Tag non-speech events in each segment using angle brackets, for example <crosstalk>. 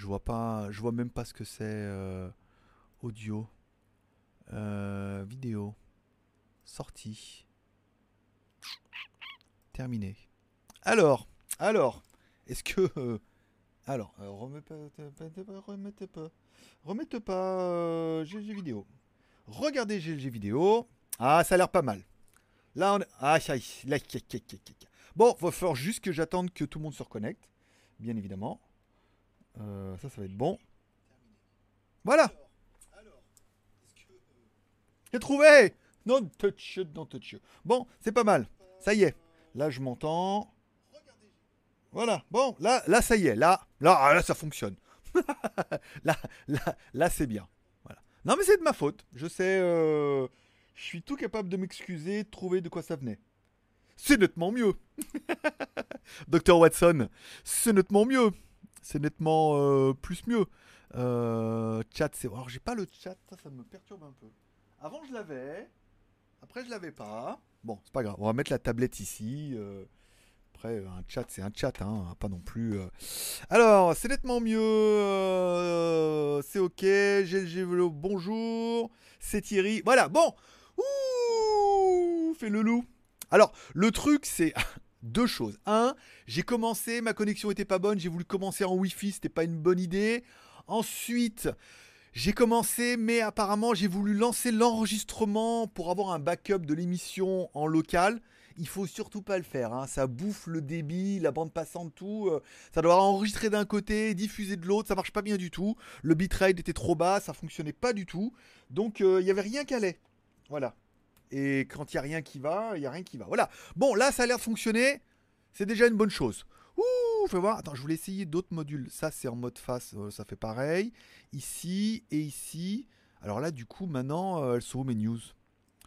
Je vois pas, je vois même pas ce que c'est euh, audio, Euh, vidéo, sortie, terminé. Alors, alors, est-ce que, euh, alors, remettez pas, remettez pas, remettez pas GLG vidéo. Regardez GLG vidéo. Ah, ça a l'air pas mal. Là, on... ah, ça là. Bon, va falloir juste que j'attende que tout le monde se reconnecte, bien évidemment. Euh, ça, ça va être bon. Voilà. J'ai trouvé Non touch, non touch. Bon, c'est pas mal. Ça y est. Là, je m'entends. Voilà. Bon, là, là, ça y est. Là, là, ah, là, ça fonctionne. <laughs> là, là, là, c'est bien. Voilà. Non, mais c'est de ma faute. Je sais. euh, Je suis tout capable de m'excuser, de trouver de quoi ça venait. C'est nettement mieux. <laughs> Docteur Watson, c'est nettement mieux. C'est nettement euh, plus mieux. Euh, chat, c'est. Alors, j'ai pas le chat, ça, ça me perturbe un peu. Avant, je l'avais. Après, je l'avais pas. Bon, c'est pas grave. On va mettre la tablette ici. euh, Après, un chat, c'est un chat, hein, pas non plus. Alors, c'est nettement mieux. C'est ok. GLG bonjour. C'est Thierry. Voilà, bon. Ouh, fais le loup. Alors, le truc, c'est <laughs> deux choses. Un, j'ai commencé, ma connexion était pas bonne, j'ai voulu commencer en Wi-Fi, c'était pas une bonne idée. Ensuite, j'ai commencé, mais apparemment, j'ai voulu lancer l'enregistrement pour avoir un backup de l'émission en local. Il faut surtout pas le faire, hein. ça bouffe le débit, la bande passante, tout. euh, ça doit enregistrer d'un côté, diffuser de l'autre, ça marche pas bien du tout. Le bitrate était trop bas, ça fonctionnait pas du tout. Donc euh, il y avait rien qui allait. Voilà. Et quand il y a rien qui va, il y a rien qui va. Voilà. Bon, là, ça a l'air de fonctionner. C'est déjà une bonne chose. Ouh, fais voir. Attends, je voulais essayer d'autres modules. Ça, c'est en mode face, euh, ça fait pareil. Ici et ici. Alors là, du coup, maintenant, euh, elles sont où mes news?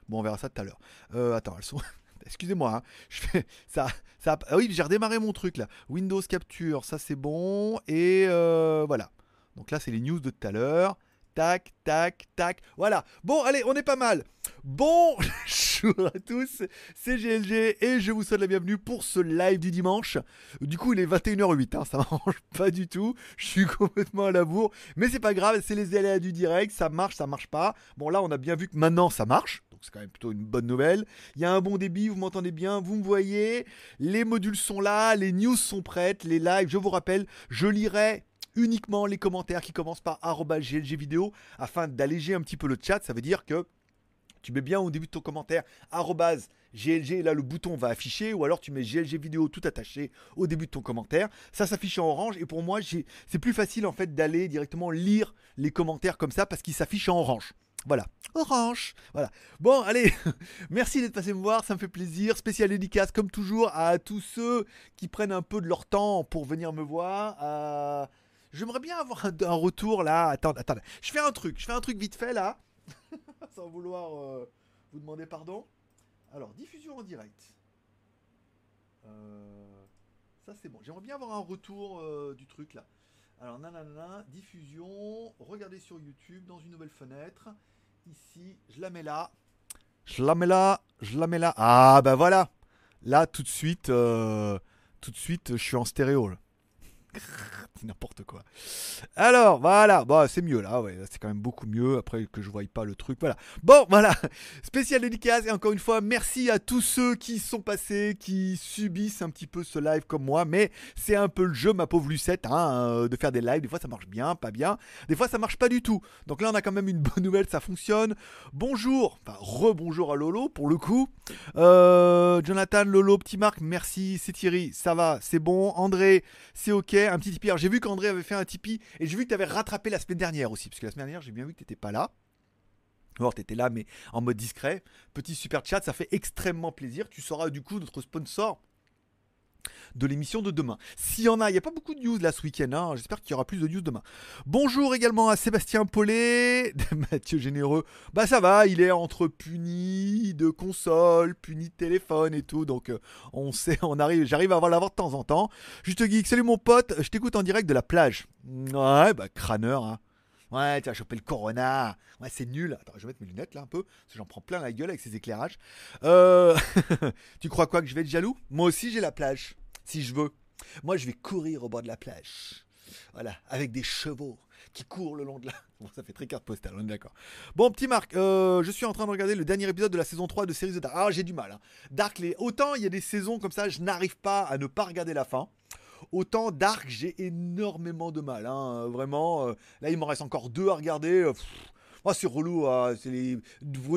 Bon, on verra ça tout à l'heure. Euh, attends, elles sont. <laughs> Excusez-moi, hein. fais <laughs> ça. ça ah oui, j'ai redémarré mon truc là. Windows Capture, ça c'est bon. Et euh, voilà. Donc là, c'est les news de tout à l'heure. Tac, tac, tac. Voilà. Bon, allez, on est pas mal. Bonjour à tous, c'est GLG et je vous souhaite la bienvenue pour ce live du dimanche. Du coup, il est 21h08, hein, ça <laughs> m'arrange pas du tout. Je suis complètement à la bourre, mais c'est pas grave, c'est les aléas du direct, ça marche, ça marche pas. Bon, là, on a bien vu que maintenant ça marche, donc c'est quand même plutôt une bonne nouvelle. Il y a un bon débit, vous m'entendez bien, vous me voyez. Les modules sont là, les news sont prêtes, les lives, je vous rappelle, je lirai uniquement les commentaires qui commencent par GLG vidéo afin d'alléger un petit peu le chat. Ça veut dire que tu mets bien au début de ton commentaire GLG, là le bouton va afficher, ou alors tu mets GLG vidéo tout attaché au début de ton commentaire. Ça s'affiche en orange, et pour moi, c'est plus facile en fait d'aller directement lire les commentaires comme ça parce qu'ils s'affichent en orange. Voilà, orange. Voilà. Bon, allez, <laughs> merci d'être passé me voir, ça me fait plaisir. Spécial dédicace, comme toujours, à tous ceux qui prennent un peu de leur temps pour venir me voir. J'aimerais bien avoir un, retour là. Attends, attends, je fais un truc, je fais un truc vite fait là <laughs> sans vouloir euh, vous demander pardon. Alors, diffusion en direct. Euh, ça, c'est bon. J'aimerais bien avoir un retour euh, du truc là. Alors, nanana, diffusion. Regardez sur YouTube dans une nouvelle fenêtre. Ici, je la mets là. Je la mets là. Je la mets là. Ah, bah voilà. Là, tout de suite, tout de suite, je suis en stéréo. là. N'importe quoi. Alors, voilà, bah, c'est mieux là, ouais, c'est quand même beaucoup mieux après que je voie pas le truc. Voilà. Bon, voilà, <laughs> spécial dédicace et encore une fois, merci à tous ceux qui sont passés, qui subissent un petit peu ce live comme moi, mais c'est un peu le jeu, ma pauvre Lucette, hein, euh, de faire des lives. Des fois ça marche bien, pas bien, des fois ça marche pas du tout. Donc là, on a quand même une bonne <laughs> nouvelle, ça fonctionne. Bonjour, enfin, rebonjour à Lolo pour le coup. Euh, Jonathan, Lolo, petit Marc, merci, c'est Thierry, ça va, c'est bon. André, c'est ok, un petit Tipeee. J'ai vu qu'André avait fait un Tipeee et j'ai vu que tu avais rattrapé la semaine dernière aussi, parce que la semaine dernière j'ai bien vu que tu n'étais pas là. Alors, tu étais là, mais en mode discret. Petit super chat, ça fait extrêmement plaisir. Tu seras du coup notre sponsor de l'émission de demain. S'il y en a, il n'y a pas beaucoup de news là ce week-end. hein. J'espère qu'il y aura plus de news demain. Bonjour également à Sébastien Paulet, <laughs> Mathieu Généreux. Bah ça va, il est entre puni de console, puni de téléphone et tout. Donc euh, on sait, on arrive, j'arrive à avoir l'avoir de temps en temps. Juste geek, salut mon pote, je t'écoute en direct de la plage. Ouais, bah crâneur, hein. Ouais, tu as chopé le corona. Ouais, c'est nul. Attends, je vais mettre mes lunettes là un peu, parce que j'en prends plein la gueule avec ces éclairages. Euh... <laughs> tu crois quoi que je vais être jaloux? Moi aussi j'ai la plage, si je veux. Moi je vais courir au bord de la plage. Voilà, avec des chevaux qui courent le long de la. <laughs> Bon, ça fait très carte postale, on est d'accord. Bon, petit Marc, euh, je suis en train de regarder le dernier épisode de la saison 3 de Series of Dark. Ah, j'ai du mal. hein. Dark, les... autant il y a des saisons comme ça, je n'arrive pas à ne pas regarder la fin. Autant Dark, j'ai énormément de mal. hein, Vraiment, euh, là, il m'en reste encore deux à regarder. euh, Oh, c'est relou, euh, c'est les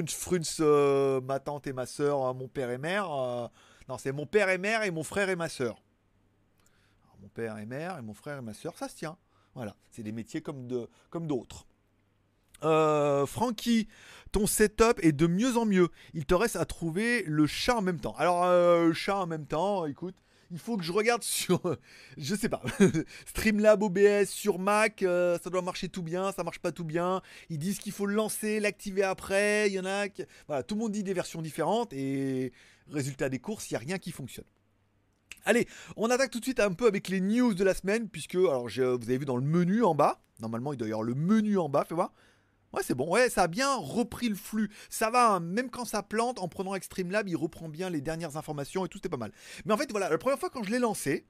Fruns, euh, ma tante et ma soeur, mon père et mère. non, c'est mon père et mère et mon frère et ma soeur. Mon père et mère et mon frère et ma soeur, ça se tient. Voilà, c'est des métiers comme comme d'autres. Euh, Francky, ton setup est de mieux en mieux. Il te reste à trouver le chat en même temps. Alors, chat en même temps, écoute, il faut que je regarde <laughs> sur, je sais pas, <laughs> Streamlab OBS sur Mac, euh, ça doit marcher tout bien, ça marche pas tout bien. Ils disent qu'il faut le lancer, l'activer après. Il y en a, voilà, tout le monde dit des versions différentes et résultat des courses, il y a rien qui fonctionne. Allez, on attaque tout de suite un peu avec les news de la semaine, puisque, alors, vous avez vu dans le menu en bas, normalement il doit y avoir le menu en bas, fais voir. Ouais, c'est bon, ouais, ça a bien repris le flux. Ça va, hein, même quand ça plante, en prenant Extreme il reprend bien les dernières informations et tout, c'était pas mal. Mais en fait, voilà, la première fois quand je l'ai lancé,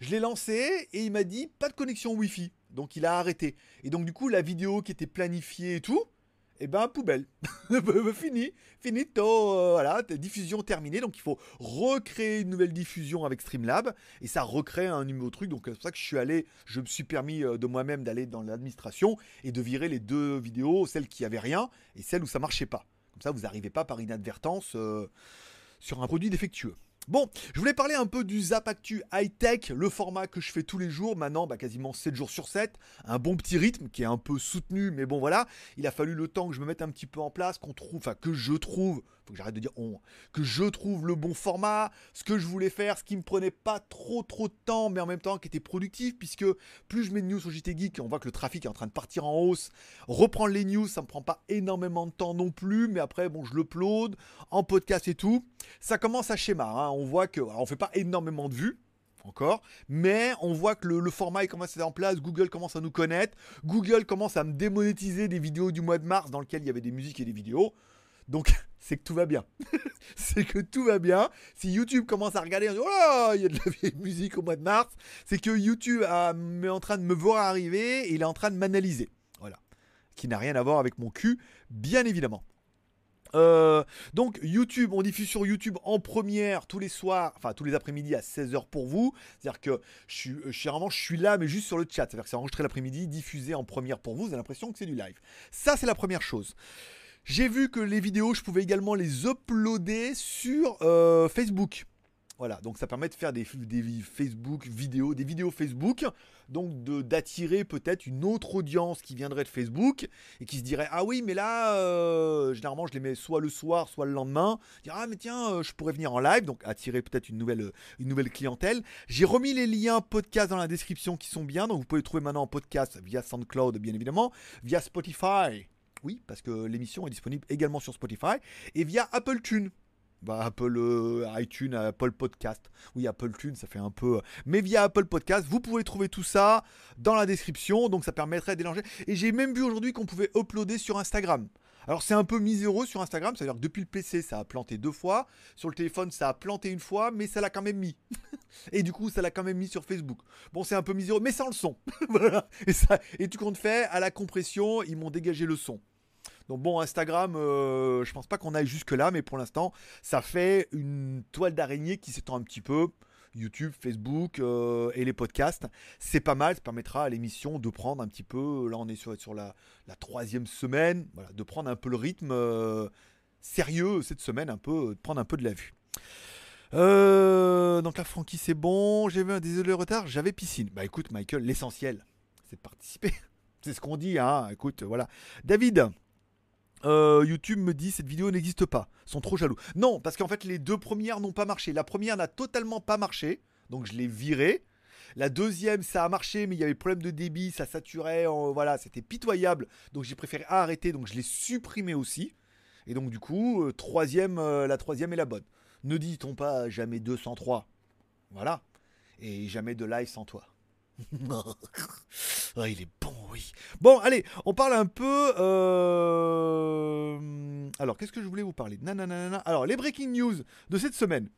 je l'ai lancé et il m'a dit pas de connexion Wi-Fi. Donc il a arrêté. Et donc du coup, la vidéo qui était planifiée et tout, eh ben poubelle. <laughs> fini, finito, euh, voilà, diffusion terminée. Donc il faut recréer une nouvelle diffusion avec Streamlab et ça recrée un nouveau truc. Donc c'est pour ça que je suis allé, je me suis permis euh, de moi-même d'aller dans l'administration et de virer les deux vidéos, celles qui avaient rien et celles où ça marchait pas. Comme ça, vous n'arrivez pas par inadvertance euh, sur un produit défectueux. Bon, je voulais parler un peu du Zap Actu High Tech, le format que je fais tous les jours, maintenant bah, quasiment 7 jours sur 7, un bon petit rythme qui est un peu soutenu, mais bon voilà, il a fallu le temps que je me mette un petit peu en place, qu'on trouve, enfin que je trouve, faut que j'arrête de dire on, que je trouve le bon format, ce que je voulais faire, ce qui me prenait pas trop trop de temps, mais en même temps qui était productif, puisque plus je mets de news sur JT Geek, on voit que le trafic est en train de partir en hausse, reprendre les news, ça me prend pas énormément de temps non plus, mais après bon je l'upload en podcast et tout, ça commence à schéma, hein. on voit que, on fait pas énormément de vues, encore, mais on voit que le, format il commence à être en place, Google commence à nous connaître, Google commence à me démonétiser des vidéos du mois de mars dans lesquelles il y avait des musiques et des vidéos. Donc <laughs> c'est que tout va bien. <laughs> c'est que tout va bien. Si YouTube commence à regarder, dit, oh là, il y a de la vieille musique au mois de mars, c'est que YouTube a- est en train de me voir arriver et il est en train de m'analyser. Voilà. Qui n'a rien à voir avec mon cul, bien évidemment. Euh, donc YouTube, on diffuse sur YouTube en première tous les soirs, enfin tous les après-midi à 16h pour vous. C'est-à-dire que je suis, je suis vraiment, je suis là, mais juste sur le chat. C'est-à-dire que c'est enregistré l'après-midi, diffusé en première pour vous. Vous avez l'impression que c'est du live. Ça, c'est la première chose. J'ai vu que les vidéos, je pouvais également les uploader sur euh, Facebook. Voilà, donc ça permet de faire des, Facebook vidéos, des vidéos Facebook, donc d'attirer peut-être une autre audience qui viendrait de Facebook et qui se dirait ah oui mais là euh, généralement je les mets soit le soir soit le lendemain, dire ah mais tiens euh, je pourrais venir en live donc attirer peut-être une nouvelle une nouvelle clientèle. J'ai remis les liens podcast dans la description qui sont bien donc vous pouvez trouver maintenant en podcast via SoundCloud bien évidemment, via Spotify. Oui, parce que l'émission est disponible également sur Spotify et via Apple Tune. Bah, Apple euh, iTunes, Apple Podcast. Oui, Apple Tune, ça fait un peu. euh, Mais via Apple Podcast, vous pouvez trouver tout ça dans la description. Donc ça permettrait d'élanger. Et j'ai même vu aujourd'hui qu'on pouvait uploader sur Instagram. Alors c'est un peu miséreux sur Instagram, c'est-à-dire que depuis le PC ça a planté deux fois, sur le téléphone ça a planté une fois, mais ça l'a quand même mis. <laughs> et du coup ça l'a quand même mis sur Facebook. Bon c'est un peu miséreux, mais sans le son. <laughs> voilà. Et, ça, et tu comptes fait, à la compression, ils m'ont dégagé le son. Donc bon, Instagram, euh, je pense pas qu'on aille jusque là, mais pour l'instant, ça fait une toile d'araignée qui s'étend un petit peu. YouTube, Facebook euh, et les podcasts, c'est pas mal. Ça permettra à l'émission de prendre un petit peu. Là, on est sur, la, la troisième semaine, de prendre un peu le rythme euh, sérieux cette semaine, un peu, de prendre un peu de la vue. Euh, donc là, Francky, c'est bon. J'ai vu un désolé retard. J'avais piscine. Bah écoute, Michael, l'essentiel, c'est de participer. <laughs> c'est ce qu'on dit, hein. Écoute, voilà. David. Euh, YouTube me dit cette vidéo n'existe pas. Ils sont trop jaloux. Non, parce qu'en fait les deux premières n'ont pas marché. La première n'a totalement pas marché, donc je l'ai virée. La deuxième, ça a marché, mais il y avait problème de débit, ça saturait, voilà, c'était pitoyable. Donc j'ai préféré arrêter, donc je l'ai supprimé aussi. Et donc du coup, euh, troisième, euh, la troisième est la bonne. Ne dit-on pas jamais 203 Voilà. Et jamais de live sans toi. Ah, <laughs> il est bon, Bon, allez, on parle un peu. euh, Alors, qu'est-ce que je voulais vous parler? Nananana. Alors, les breaking news de cette semaine.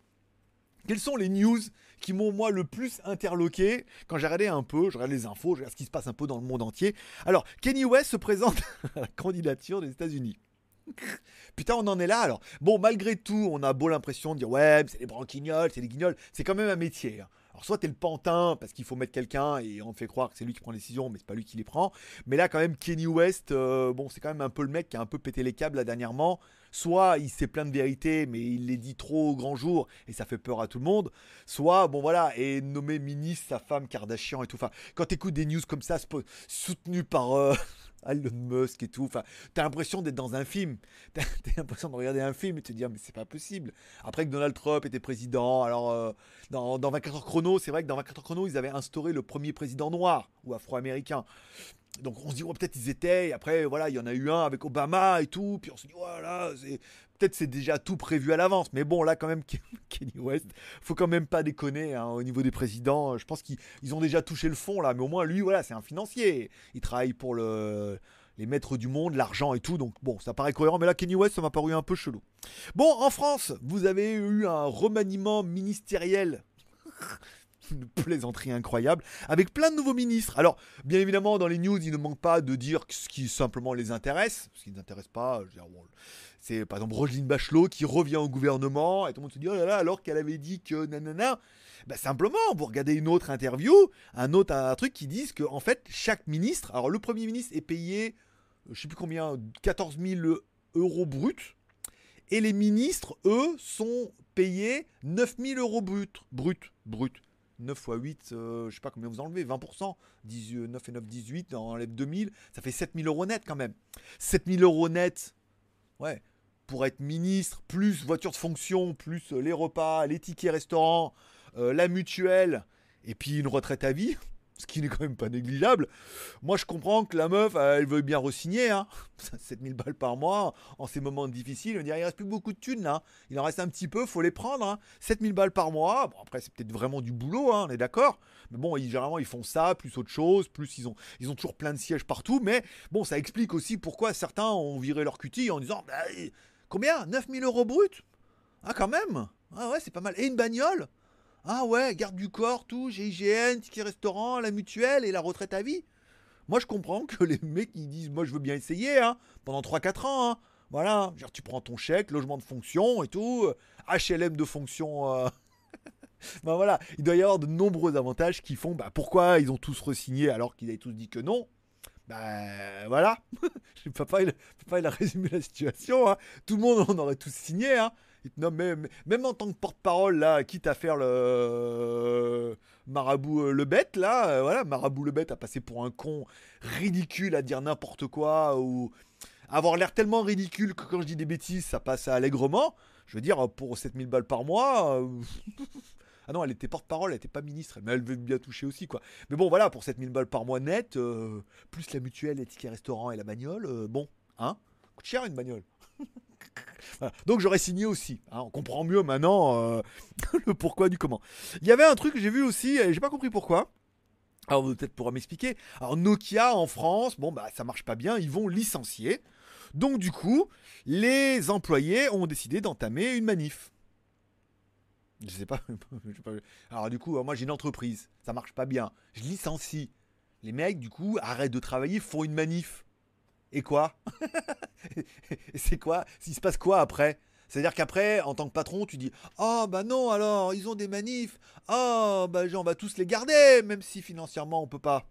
Quelles sont les news qui m'ont moi le plus interloqué? Quand j'ai regardé un peu, je regarde les infos, je regarde ce qui se passe un peu dans le monde entier. Alors, Kenny West se présente <laughs> à la candidature des États-Unis. Putain, on en est là alors. Bon, malgré tout, on a beau l'impression de dire ouais, c'est des branquignoles, c'est des guignols. C'est quand même un métier. Hein. Soit t'es le pantin parce qu'il faut mettre quelqu'un et on fait croire que c'est lui qui prend les décisions, mais c'est pas lui qui les prend. Mais là, quand même, Kenny West, euh, bon, c'est quand même un peu le mec qui a un peu pété les câbles là dernièrement. Soit il sait plein de vérités, mais il les dit trop au grand jour et ça fait peur à tout le monde. Soit, bon voilà, et nommé ministre sa femme Kardashian et tout. Enfin, quand t'écoutes des news comme ça, soutenues par. Euh, <laughs> Elon Musk et tout. Enfin, t'as l'impression d'être dans un film. <laughs> T'as l'impression de regarder un film et de te dire, mais c'est pas possible. Après que Donald Trump était président, alors euh, dans, 24 heures chrono, c'est vrai que dans 24 heures chrono, ils avaient instauré le premier président noir ou afro-américain. Donc on se dit, peut-être ils étaient, et après, voilà, il y en a eu un avec Obama et tout, puis on se dit, voilà, c'est peut-être c'est déjà tout prévu à l'avance. Mais bon, là, quand même, <laughs> Kenny West, faut quand même pas déconner hein, au niveau des présidents. Je pense qu'ils ont déjà touché le fond là, mais au moins lui, voilà, c'est un financier. Il travaille pour le, les maîtres du monde, l'argent et tout. Donc bon, ça paraît cohérent. Mais là, Kenny West, ça m'a paru un peu chelou. Bon, en France, vous avez eu un remaniement ministériel. <laughs> une plaisanterie incroyable, avec plein de nouveaux ministres. Alors, bien évidemment, dans les news, il ne manque pas de dire ce qui simplement les intéresse, ce qui ne les intéresse pas. Je veux dire, bon, c'est par exemple Roselyne Bachelot qui revient au gouvernement et tout le monde se dit oh là là alors qu'elle avait dit que nanana. Bah simplement, vous regardez une autre interview, un autre un truc qui disent que en fait chaque ministre, alors le premier ministre est payé, euh, je sais plus combien, 14 000 euros bruts, et les ministres eux sont payés 9 000 euros bruts, brut, brut. 9 x 8, je sais pas combien vous enlevez, 20%, 9 et 9, 18, on enlève 2000, ça fait 7000 euros net quand même. 7000 euros net, ouais, pour être ministre, plus voiture de fonction, plus euh, les repas, les tickets restaurants, euh, la mutuelle, et puis une retraite à vie, <laughs> ce qui n'est quand même pas négligeable. Moi, je comprends que la meuf, elle veut bien re-signer, hein. <laughs> 7000 balles par mois, en ces moments difficiles, on dirait, il reste plus beaucoup de thunes, là. Il en reste un petit peu, faut les prendre, hein. 7000 balles par mois, bon, après, c'est peut-être vraiment du boulot, hein, on est d'accord. Mais bon, ils, généralement, ils font ça, plus autre chose, plus ils ont, ils ont toujours plein de sièges partout, mais bon, ça explique aussi pourquoi certains ont viré leur cutie en disant, bah, Combien? 9000 euros brut? Ah, quand même Ah ouais, c'est pas mal. Et une bagnole? Ah ouais, garde du corps, tout, GIGN, ticket restaurant, la mutuelle et la retraite à vie. Moi, je comprends que les mecs, ils disent, moi, je veux bien essayer, hein, pendant 3-4 ans, hein. Voilà, genre, tu prends ton chèque, logement de fonction et tout, HLM de fonction. Euh. <laughs> ben voilà, il doit y avoir de nombreux avantages qui font bah, pourquoi ils ont tous re-signé alors qu'ils avaient tous dit que non? Ben voilà, papa il, papa il a résumé la situation. Hein. Tout le monde on aurait tous signé. Hein. Même, en tant que porte-parole, là, quitte à faire le marabout euh, le bête, là, euh, voilà, marabout le bête a passé pour un con ridicule à dire n'importe quoi ou avoir l'air tellement ridicule que quand je dis des bêtises, ça passe allègrement. Je veux dire, pour 7000 balles par mois, euh, <laughs> Ah non, elle était porte-parole, elle était pas ministre, mais elle veut bien toucher aussi, quoi. Mais bon, voilà, pour 7000 balles par mois net, euh, plus la mutuelle, les tickets restaurant et la bagnole, euh, bon, hein Coûte cher une bagnole. <laughs> Donc j'aurais signé aussi. Hein. on comprend mieux maintenant euh, <laughs> le pourquoi du comment. Il y avait un truc que j'ai vu aussi, et j'ai pas compris pourquoi. Alors peut-être pourra m'expliquer. Alors Nokia en France, bon bah ça marche pas bien, ils vont licencier. Donc du coup, les employés ont décidé d'entamer une manif. <laughs> Je sais pas. Alors du coup, moi j'ai une entreprise, ça marche pas bien. Je licencie. Les mecs, du coup, arrêtent de travailler, font une manif. Et quoi? <laughs> C'est quoi? Il se passe quoi après? C'est-à-dire qu'après, en tant que patron, tu dis Oh bah non, alors, ils ont des manifs. Oh bah on va tous les garder, même si financièrement on peut pas.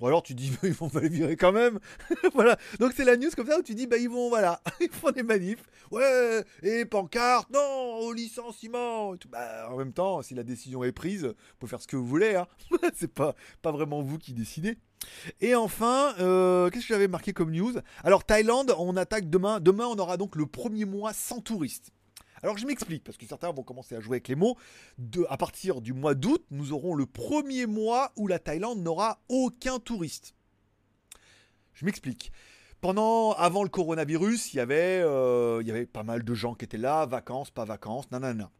Ou alors tu dis, <laughs> ils vont les virer quand même. <laughs> voilà. Donc c'est la news comme ça où tu dis, bah ils vont, voilà, <laughs> ils font des manifs. Ouais, et pancarte, non, au licenciement. Bah, en même temps, si la décision est prise, vous pouvez faire ce que vous voulez. Hein. c'est pas, pas vraiment vous qui décidez. Et enfin, euh, qu'est-ce que j'avais marqué comme news? Alors Thaïlande, on attaque demain. Demain, on aura donc le premier mois sans touristes. Alors je m'explique, parce que certains vont commencer à jouer avec les mots. À partir du mois d'août, nous aurons le premier mois où la Thaïlande n'aura aucun touriste. Je m'explique. Pendant, avant le coronavirus, il y, avait, euh, il avait pas mal de gens qui étaient là, vacances, pas vacances, nanana.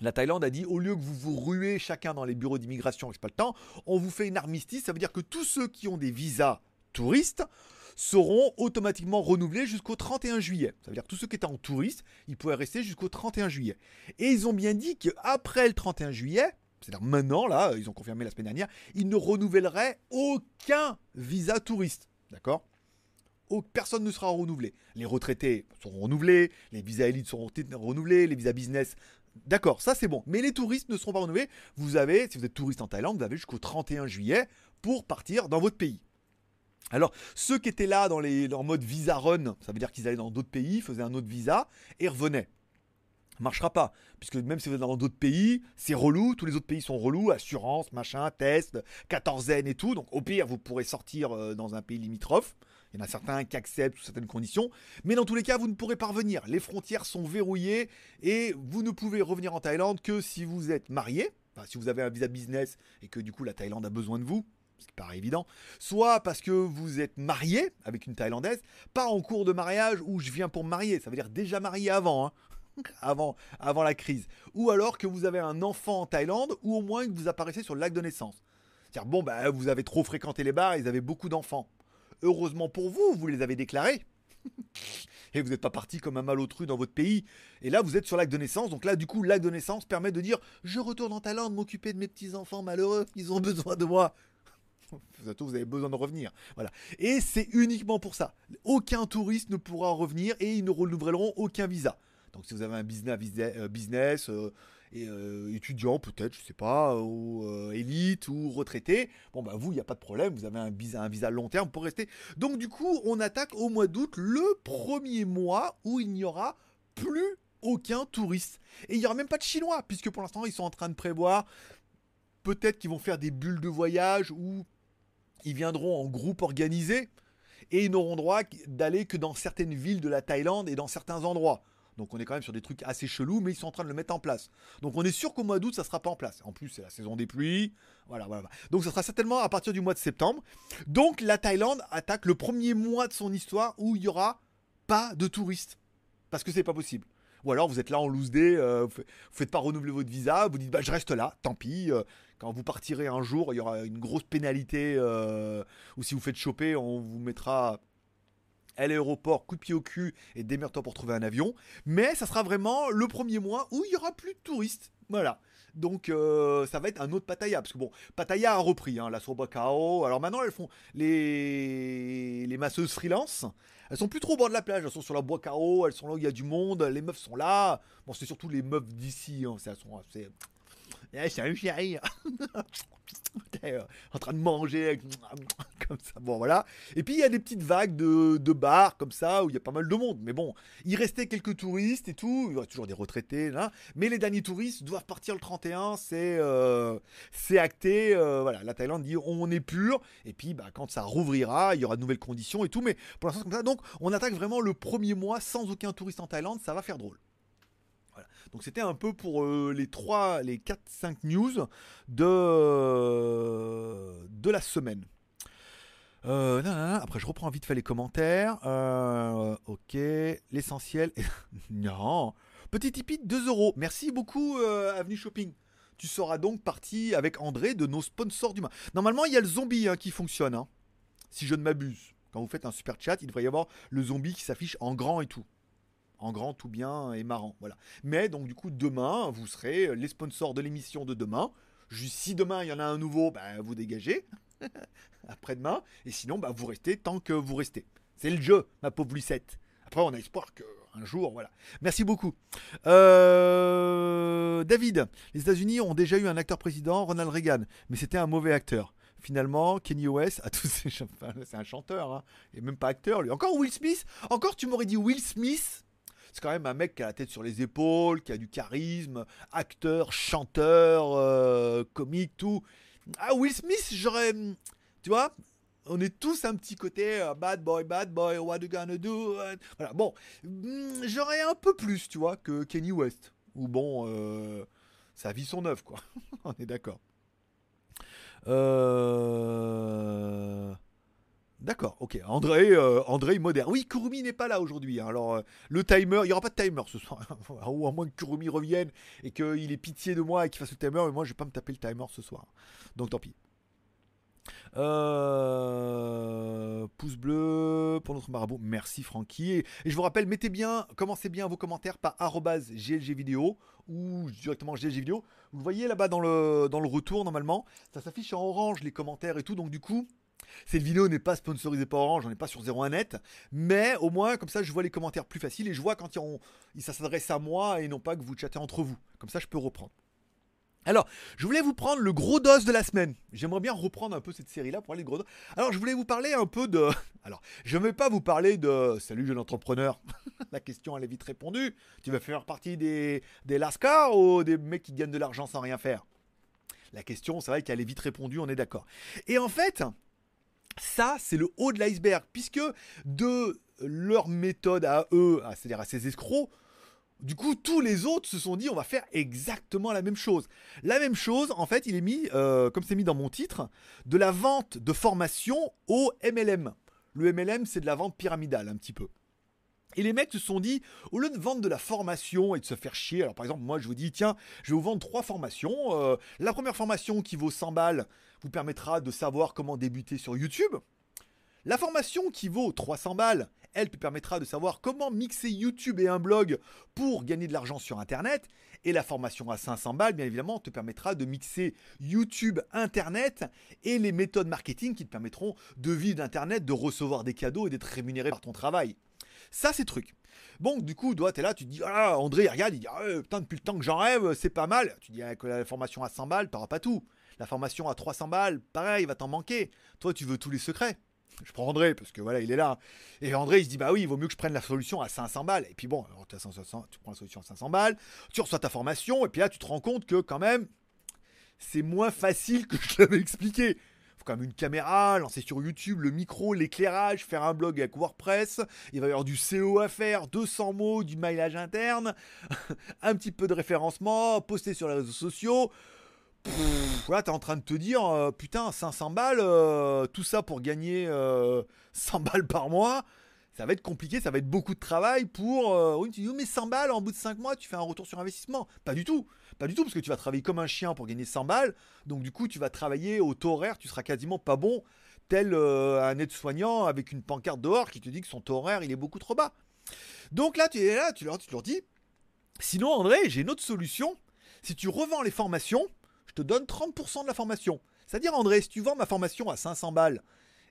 La Thaïlande a dit au lieu que vous vous ruez chacun dans les bureaux d'immigration, c'est pas le temps, on vous fait une armistice. Ça veut dire que tous ceux qui ont des visas touristes seront automatiquement renouvelés jusqu'au 31 juillet. Ça veut dire que tous ceux qui étaient en touriste, ils pouvaient rester jusqu'au 31 juillet. Et ils ont bien dit qu'après le 31 juillet, c'est-à-dire maintenant, là, ils ont confirmé la semaine dernière, ils ne renouvelleraient aucun visa touriste. D'accord? Personne ne sera renouvelé. Les retraités seront renouvelés, les visas élites seront renouvelés, les visas business D'accord, ça c'est bon. Mais les touristes ne seront pas renouvelés. Vous avez, si vous êtes touriste en Thaïlande, vous avez jusqu'au 31 juillet pour partir dans votre pays. Alors, ceux qui étaient là dans les, en mode visa run, ça veut dire qu'ils allaient dans d'autres pays, faisaient un autre visa et revenaient. Marchera pas, puisque même si vous êtes dans d'autres pays, c'est relou, tous les autres pays sont relous, assurance, machin, test, quatorzaine et tout. Donc au pire, vous pourrez sortir euh, dans un pays limitrophe. Il y en a certains qui acceptent sous certaines conditions. Mais dans tous les cas, vous ne pourrez pas revenir. Les frontières sont verrouillées et vous ne pouvez revenir en Thaïlande que si vous êtes marié. Si vous avez un visa business et que du coup la Thaïlande a besoin de vous, ce qui paraît évident, soit parce que vous êtes marié avec une Thaïlandaise, pas en cours de mariage où je viens pour me marier, ça veut dire déjà marié avant, hein. <laughs> avant, avant la crise, ou alors que vous avez un enfant en Thaïlande, ou au moins que vous apparaissez sur le lac de naissance. C'est-à-dire, bon, bah, vous avez trop fréquenté les bars, ils avaient beaucoup d'enfants. Heureusement pour vous, vous les avez déclarés. <laughs> et vous n'êtes pas parti comme un malotru dans votre pays. Et là, vous êtes sur l'acte de naissance. Donc là, du coup, l'acte de naissance permet de dire Je retourne en Thaïlande m'occuper de mes petits-enfants malheureux. Ils ont besoin de moi. Vous avez besoin de revenir. Voilà. Et c'est uniquement pour ça. Aucun touriste ne pourra revenir et ils ne renouvelleront aucun visa. Donc si vous avez un business, business euh, euh, étudiant peut-être, je sais pas, ou euh, élite ou retraité, bon bah vous, il n'y a pas de problème, vous avez un visa, un visa long terme pour rester. Donc du coup, on attaque au mois d'août le premier mois où il n'y aura plus aucun touriste. Et il n'y aura même pas de Chinois, puisque pour l'instant, ils sont en train de prévoir, peut-être qu'ils vont faire des bulles de voyage ou ils viendront en groupe organisé et ils n'auront droit d'aller que dans certaines villes de la Thaïlande et dans certains endroits. Donc on est quand même sur des trucs assez chelous, mais ils sont en train de le mettre en place. Donc on est sûr qu'au mois d'août, ça sera pas en place. En plus, c'est la saison des pluies. Voilà, voilà. Donc ça sera certainement à partir du mois de septembre. Donc la Thaïlande attaque le premier mois de son histoire où il y aura pas de touristes. Parce que c'est pas possible. Ou alors vous êtes là en loose day, euh, vous, ne faites pas renouveler votre visa, vous dites bah je reste là, tant pis. Euh, quand vous partirez un jour, il y aura une grosse pénalité. Euh, ou si vous faites choper, on vous mettra à l'aéroport, coup de pied au cul et démerde-toi pour trouver un avion. Mais ça sera vraiment le premier mois où il y aura plus de touristes. Voilà. Donc euh, ça va être un autre Pattaya. Parce que bon, Pattaya a repris, hein, la Sobacao. Alors maintenant, elles font les, les masseuses freelance. Elles sont plus trop au bord de la plage, elles sont sur la bois elles sont là où il y a du monde, les meufs sont là. Bon, c'est surtout les meufs d'ici, hein, elles sont assez eh, c'est un chéri. <laughs> Euh, en train de manger <laughs> comme ça. Bon, voilà. Et puis il y a des petites vagues de, de, bars comme ça où il y a pas mal de monde. Mais bon, il restait quelques touristes et tout. Il y aura toujours des retraités. Là. Mais les derniers touristes doivent partir le 31. C'est euh, c'est acté. Euh, voilà, la Thaïlande dit on est pur. Et puis bah, quand ça rouvrira, il y aura de nouvelles conditions et tout. Mais pour l'instant, comme ça. Donc on attaque vraiment le premier mois sans aucun touriste en Thaïlande. Ça va faire drôle. Donc c'était un peu pour euh, les 3, les 4, 5 news de, de la semaine. Euh, Après, je reprends vite fait les commentaires. Euh, ok, l'essentiel. <laughs> non. Petit Tipeee, 2 euros. Merci beaucoup, Avenue Shopping. Tu seras donc parti avec André de nos sponsors du mois. Normalement, il y a le zombie hein, qui fonctionne, hein, si je ne m'abuse. Quand vous faites un super chat, il devrait y avoir le zombie qui s'affiche en grand et tout en grand, tout bien et marrant. Voilà. Mais donc du coup, demain, vous serez les sponsors de l'émission de demain. Si demain il y en a un nouveau, bah, vous dégagez. <laughs> Après-demain. Et sinon, bah, vous restez tant que vous restez. C'est le jeu, ma pauvre Lucette. Après, on a espoir que un jour, voilà. Merci beaucoup. Euh, David, les États-Unis ont déjà eu un acteur président, Ronald Reagan, mais c'était un mauvais acteur. Finalement, Kenny West <laughs> a tous c'est un chanteur, hein. et même pas acteur lui. Encore Will Smith? Encore, tu m'aurais dit Will Smith? C'est quand même un mec qui a la tête sur les épaules, qui a du charisme, acteur, chanteur, euh, comique, tout. Ah, Will Smith, j'aurais. Tu vois on est tous un petit côté euh, bad boy, bad boy, what you gonna do Voilà, bon, hmm, j'aurais un peu plus, tu vois, que Kenny West. Ou bon, euh, sa vie son œuvre, quoi. <laughs> on est d'accord. Euh. D'accord, ok. André, euh, André moderne. Oui, Kurumi n'est pas là aujourd'hui. Hein. Alors, euh, le timer, il n'y aura pas de timer ce soir. <laughs> Ou à moins que Kurumi revienne et qu'il ait pitié de moi et qu'il fasse le timer. Mais moi, je vais pas me taper le timer ce soir. Donc, tant pis. Euh, pouce bleu, pour notre marabout. Merci Francky. Et, je vous rappelle, mettez bien, commencez bien vos commentaires par GLG vidéo ou directement GLG vidéo. Vous voyez là-bas dans le retour normalement. Ça s'affiche en orange les commentaires et tout. Donc du coup, cette vidéo n'est pas sponsorisée par Orange, on n'est pas sur 01net, mais au moins comme ça je vois les commentaires plus faciles et je vois quand ça s'adresse à moi et non pas que vous chattez entre vous. Comme ça je peux reprendre. Alors, je voulais vous prendre le gros dos de la semaine. J'aimerais bien reprendre un peu cette série-là pour aller le gros dos. Alors, je voulais vous parler un peu de. <laughs> Alors, je ne vais pas vous parler de. Salut, jeune entrepreneur. <laughs> la question, elle est vite répondue. Tu vas faire partie des, des Lascar ou des mecs qui gagnent de l'argent sans rien faire? La question, c'est vrai qu'elle est vite répondue, on est d'accord. Et en fait, ça, c'est le haut de l'iceberg, puisque de leur méthode à eux, c'est-à-dire à ces escrocs, du coup, tous les autres se sont dit, on va faire exactement la même chose. La même chose, en fait, il est mis, euh, comme c'est mis dans mon titre, de la vente de formation au MLM. Le MLM, c'est de la vente pyramidale, un petit peu. Et les mecs se sont dit, au lieu de vendre de la formation et de se faire chier, alors par exemple, moi je vous dis, tiens, je vais vous vendre trois formations. Euh, la première formation qui vaut 100 balles vous permettra de savoir comment débuter sur YouTube. La formation qui vaut 300 balles, elle te permettra de savoir comment mixer YouTube et un blog pour gagner de l'argent sur Internet. Et la formation à 500 balles, bien évidemment, te permettra de mixer YouTube, Internet et les méthodes marketing qui te permettront de vivre d'Internet, de recevoir des cadeaux et d'être rémunéré par ton travail. Ça, c'est truc. Bon, du coup, toi, t'es là, tu te dis, ah, André, regarde, il dit, ah, putain, depuis le temps que j'en rêve, c'est pas mal. Tu dis, avec la formation à 100 balles, t'auras pas tout. La formation à 300 balles, pareil, il va t'en manquer. Toi, tu veux tous les secrets. Je prends André, parce que voilà, il est là. Et André, il se dit, bah oui, il vaut mieux que je prenne la solution à 500 balles. Et puis bon, alors, tu prends la solution à 500 balles, tu reçois ta formation, et puis là, tu te rends compte que quand même, c'est moins facile que je <laughs> l'avais expliqué comme une caméra, lancer sur YouTube, le micro, l'éclairage, faire un blog avec WordPress. Il va y avoir du SEO à faire, 200 mots, du mailage interne, <laughs> un petit peu de référencement, poster sur les réseaux sociaux. Voilà, t'es en train de te dire, euh, putain, 500 balles, euh, tout ça pour gagner 100 euh, balles par mois ça va être compliqué, ça va être beaucoup de travail pour. oui, tu dis, mais 100 balles, en bout de 5 mois, tu fais un retour sur investissement. Pas du tout. Pas du tout, parce que tu vas travailler comme un chien pour gagner 100 balles. Donc, du coup, tu vas travailler au taux horaire, tu seras quasiment pas bon, tel un aide-soignant avec une pancarte dehors qui te dit que son taux horaire, il est beaucoup trop bas. Donc là, tu es là, tu leur, tu dis Sinon, André, j'ai une autre solution. Si tu revends les formations, je te donne 30% de la formation. C'est-à-dire, André, si tu vends ma formation à 500 balles,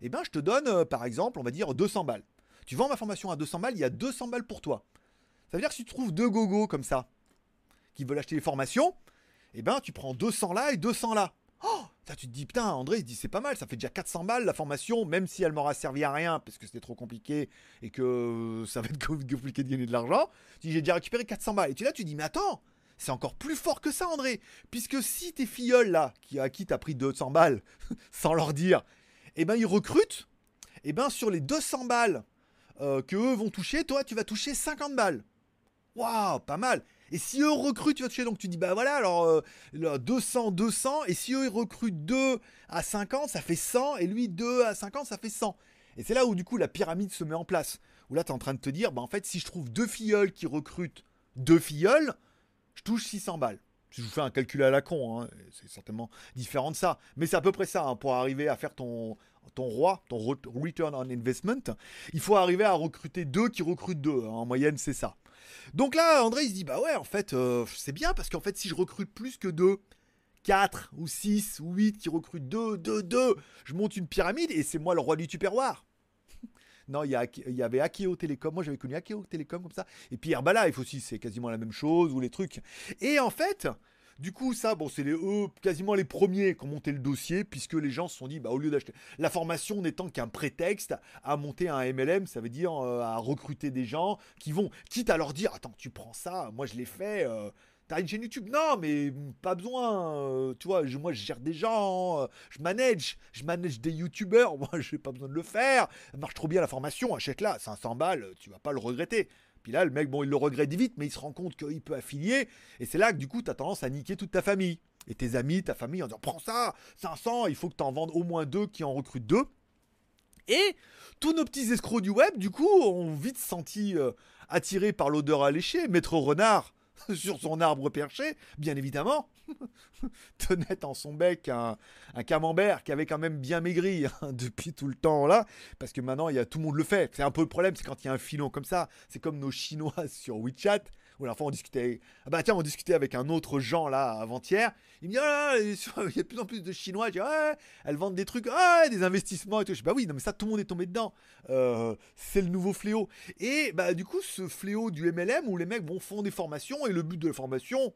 eh ben, je te donne, par exemple, on va dire 200 balles. Tu vends ma formation à 200 balles, il y a 200 balles pour toi. Ça veut dire que si tu trouves deux gogos comme ça, qui veulent acheter les formations, eh ben tu prends 200 là et 200 là. Oh ça, tu te dis, putain, André, il dit, c'est pas mal, ça fait déjà 400 balles la formation, même si elle m'aura servi à rien parce que c'était trop compliqué et que ça va être <laughs> compliqué de gagner de l'argent. Tu dis, j'ai déjà récupéré 400 balles. Et tu là, tu dis, mais attends, c'est encore plus fort que ça, André. Puisque si tes filleuls là, qui, à qui t'as pris 200 balles, <laughs> sans leur dire, eh ben ils recrutent, eh ben sur les 200 balles euh, que eux vont toucher, toi tu vas toucher 50 balles. Waouh, pas mal. Et si eux recrutent, tu toucher, donc tu dis, bah voilà, alors 200, euh, 200, et si eux ils recrutent 2 à 50, ça fait 100, et lui 2 à 50, ça fait 100. Et c'est là où du coup la pyramide se met en place. Où là tu es en train de te dire, bah en fait, si je trouve deux filleuls qui recrutent deux filleuls, je touche 600 balles. Si je vous fais un calcul à la con, hein, c'est certainement différent de ça. Mais c'est à peu près ça, hein, pour arriver à faire ton, ton roi, ton return on investment, il faut arriver à recruter deux qui recrutent deux. Hein. en moyenne, c'est ça. Donc là, André, il se dit, bah ouais, en fait, euh, c'est bien parce qu'en fait, si je recrute plus que deux, 4 ou 6 ou 8 qui recrutent 2, 2, 2, je monte une pyramide et c'est moi le roi du tupperware. <laughs> non, il y, y, avait Akeo Télécom. Moi, j'avais connu Akeo Télécom comme ça. Et puis Herbalife aussi, c'est quasiment la même chose, ou les trucs. Et en fait, du coup, ça, bon, c'est les eux, quasiment les premiers qui ont monté le dossier, puisque les gens se sont dit, bah, au lieu d'acheter la formation n'étant qu'un prétexte à monter un MLM, ça veut dire euh, à recruter des gens qui vont, quitte à leur dire, attends, tu prends ça, moi je l'ai fait. Euh, T'as une chaîne YouTube Non, mais pas besoin. Euh, tu vois, moi je gère des gens, je manage, je manage des YouTubeurs. <laughs> Moi, j'ai pas besoin de le faire. Marche trop bien la formation, achète-la, 500 balles, tu vas pas le regretter. Puis là, le mec, bon, il le regrette vite, mais il se rend compte qu'il peut affilier. Et c'est là que du coup, tu as tendance à niquer toute ta famille. Et tes amis, ta famille, en disant Prends ça, 500, il faut que tu en vendes au moins deux qui en recrutent deux. Et tous nos petits escrocs du web, du coup, ont vite senti euh, attirés par l'odeur alléchée. Maître Renard, <laughs> sur son arbre perché, bien évidemment, <laughs> tenait en son bec un, camembert qui avait quand même bien maigri hein, <laughs> depuis tout le temps là, parce que maintenant il y a, tout le monde le fait. C'est un peu le problème, c'est quand il y a un filon comme ça, c'est comme nos Chinois sur WeChat, où fois on discutait, ah bah tiens, on discutait avec un autre Jean là avant-hier. Il me dit, ah <laughs> il y a de plus en plus de Chinois. Je dis, ouais, elles vendent des trucs, ah, des investissements et tout. Je dis, bah oui, non mais ça, tout le monde est tombé dedans. Euh, c'est le nouveau fléau. Et bah du coup, ce fléau du MLM où les mecs vont font des formations et le but de la formation,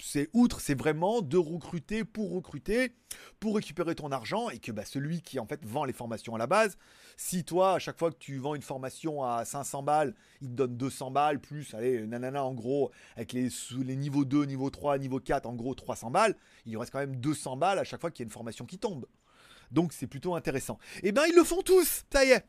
c'est outre, c'est vraiment de recruter pour recruter, pour récupérer ton argent et que bah, celui qui en fait vend les formations à la base, si toi à chaque fois que tu vends une formation à 500 balles, il te donne 200 balles plus, allez, nanana en gros, avec les, les niveaux 2, niveau 3, niveau 4, en gros 300 balles, il reste quand même 200 balles à chaque fois qu'il y a une formation qui tombe. Donc c'est plutôt intéressant. Et eh ben ils le font tous, ça y est.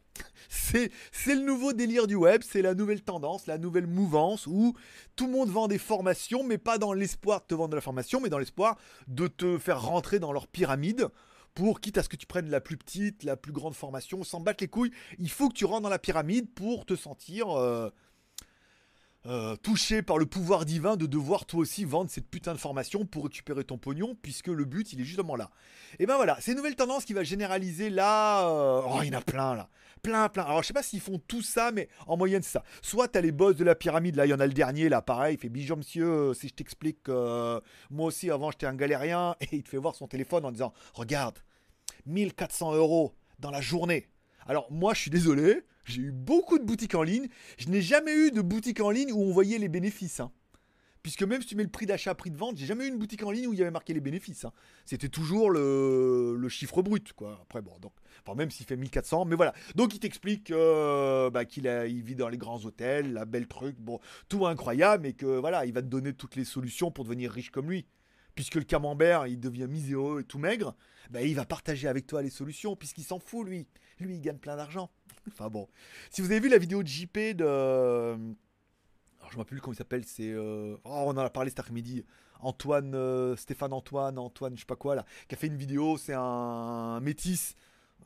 C'est, le nouveau délire du web, c'est la nouvelle tendance, la nouvelle mouvance où tout le monde vend des formations, mais pas dans l'espoir de te vendre de la formation, mais dans l'espoir de te faire rentrer dans leur pyramide pour, quitte à ce que tu prennes la plus petite, la plus grande formation, sans battre les couilles, il faut que tu rentres dans la pyramide pour te sentir... Euh, euh, touché par le pouvoir divin de devoir toi aussi vendre cette putain de formation pour récupérer ton pognon, puisque le but il est justement là. Et ben voilà, c'est une nouvelle tendance qui va généraliser là. Euh, oh, il y en a plein là. Plein, plein. Alors je sais pas s'ils font tout ça, mais en moyenne c'est ça. Soit t'as les boss de la pyramide, là il y en a le dernier, là pareil, il fait bijou monsieur, euh, si je t'explique que moi aussi avant j'étais un galérien, <laughs> et il te fait voir son téléphone en disant Regarde, 1400 euros dans la journée. Alors moi je suis désolé, j'ai eu beaucoup de boutiques en ligne. Je n'ai jamais eu de boutique en ligne où on voyait les bénéfices. Hein. Puisque même si tu mets le prix d'achat, prix de vente, j'ai jamais eu une boutique en ligne où il y avait marqué les bénéfices. Hein. C'était toujours le, chiffre brut, quoi. Après, bon, donc, enfin, même s'il fait 1400, mais voilà. Donc, il t'explique euh, bah, qu'il il vit dans les grands hôtels, la belle truc, bon, tout incroyable, et que voilà, il va te donner toutes les solutions pour devenir riche comme lui. Puisque le camembert, il devient miséreux et tout maigre, bah, il va partager avec toi les solutions, puisqu'il s'en fout, lui. Lui, il gagne plein d'argent. <laughs> Enfin bon. Si vous avez vu la vidéo de JP de. Alors je ne me rappelle plus comment il s'appelle, c'est. Euh, oh, on en a parlé cet après-midi. Antoine, euh, Stéphane Antoine, Antoine, je sais pas quoi là, qui a fait une vidéo, c'est un métis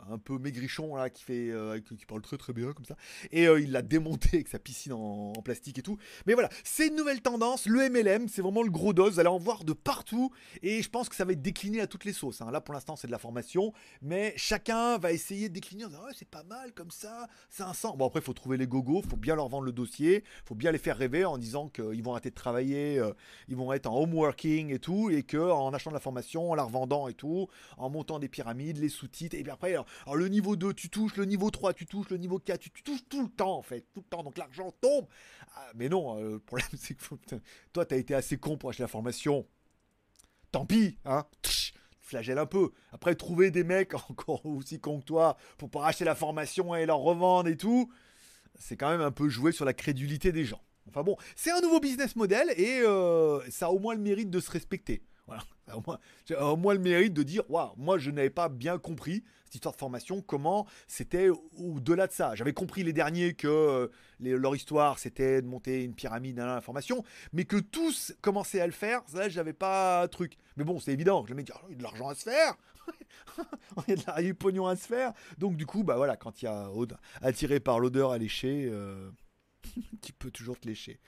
un peu maigrichon là qui fait euh, qui parle très très bien comme ça. Et euh, il l'a démonté avec sa piscine en, plastique et tout. Mais voilà c'est une nouvelle tendance le MLM c'est vraiment le gros dos. Vous allez en voir de partout. Et je pense que ça va être décliné à toutes les sauces hein. là pour l'instant c'est de la formation. Mais chacun va essayer de décliner en disant c'est pas mal comme ça c'est un sens bon après il faut trouver les gogos faut bien leur vendre le dossier faut bien les faire rêver en disant qu'ils vont arrêter de travailler euh, ils vont être en home working et tout et que en achetant de la formation en la revendant et tout en montant des pyramides les sous-titres. Et puis après alors le niveau 2, tu touches, le niveau 3, tu touches, le niveau 4, tu, touches tout le temps en fait, tout le temps. Donc l'argent tombe. Ah, mais non, euh, le problème <laughs> c'est que toi, tu as été assez con pour acheter la formation. Tant pis, hein. flagelle un peu. Après, trouver des mecs <laughs> encore aussi cons que toi pour pas acheter la formation et leur revendre et tout, c'est quand même un peu jouer sur la crédulité des gens. Enfin bon, c'est un nouveau business model et euh, ça a au moins le mérite de se respecter. Voilà. <laughs> Au moins, le mérite de dire, waouh, moi je n'avais pas bien compris cette histoire de formation, comment c'était au-delà de ça. J'avais compris les derniers que euh, leur histoire c'était de monter une pyramide à la formation, mais que tous commençaient à le faire, là j'avais pas truc. Mais bon, c'est évident, je me dis, il y a de l'argent à se faire, <laughs> il y a du pognon à se faire. Donc du coup, bah voilà, quand il y a attiré par l'odeur à lécher, euh, <laughs> tu peux toujours te lécher.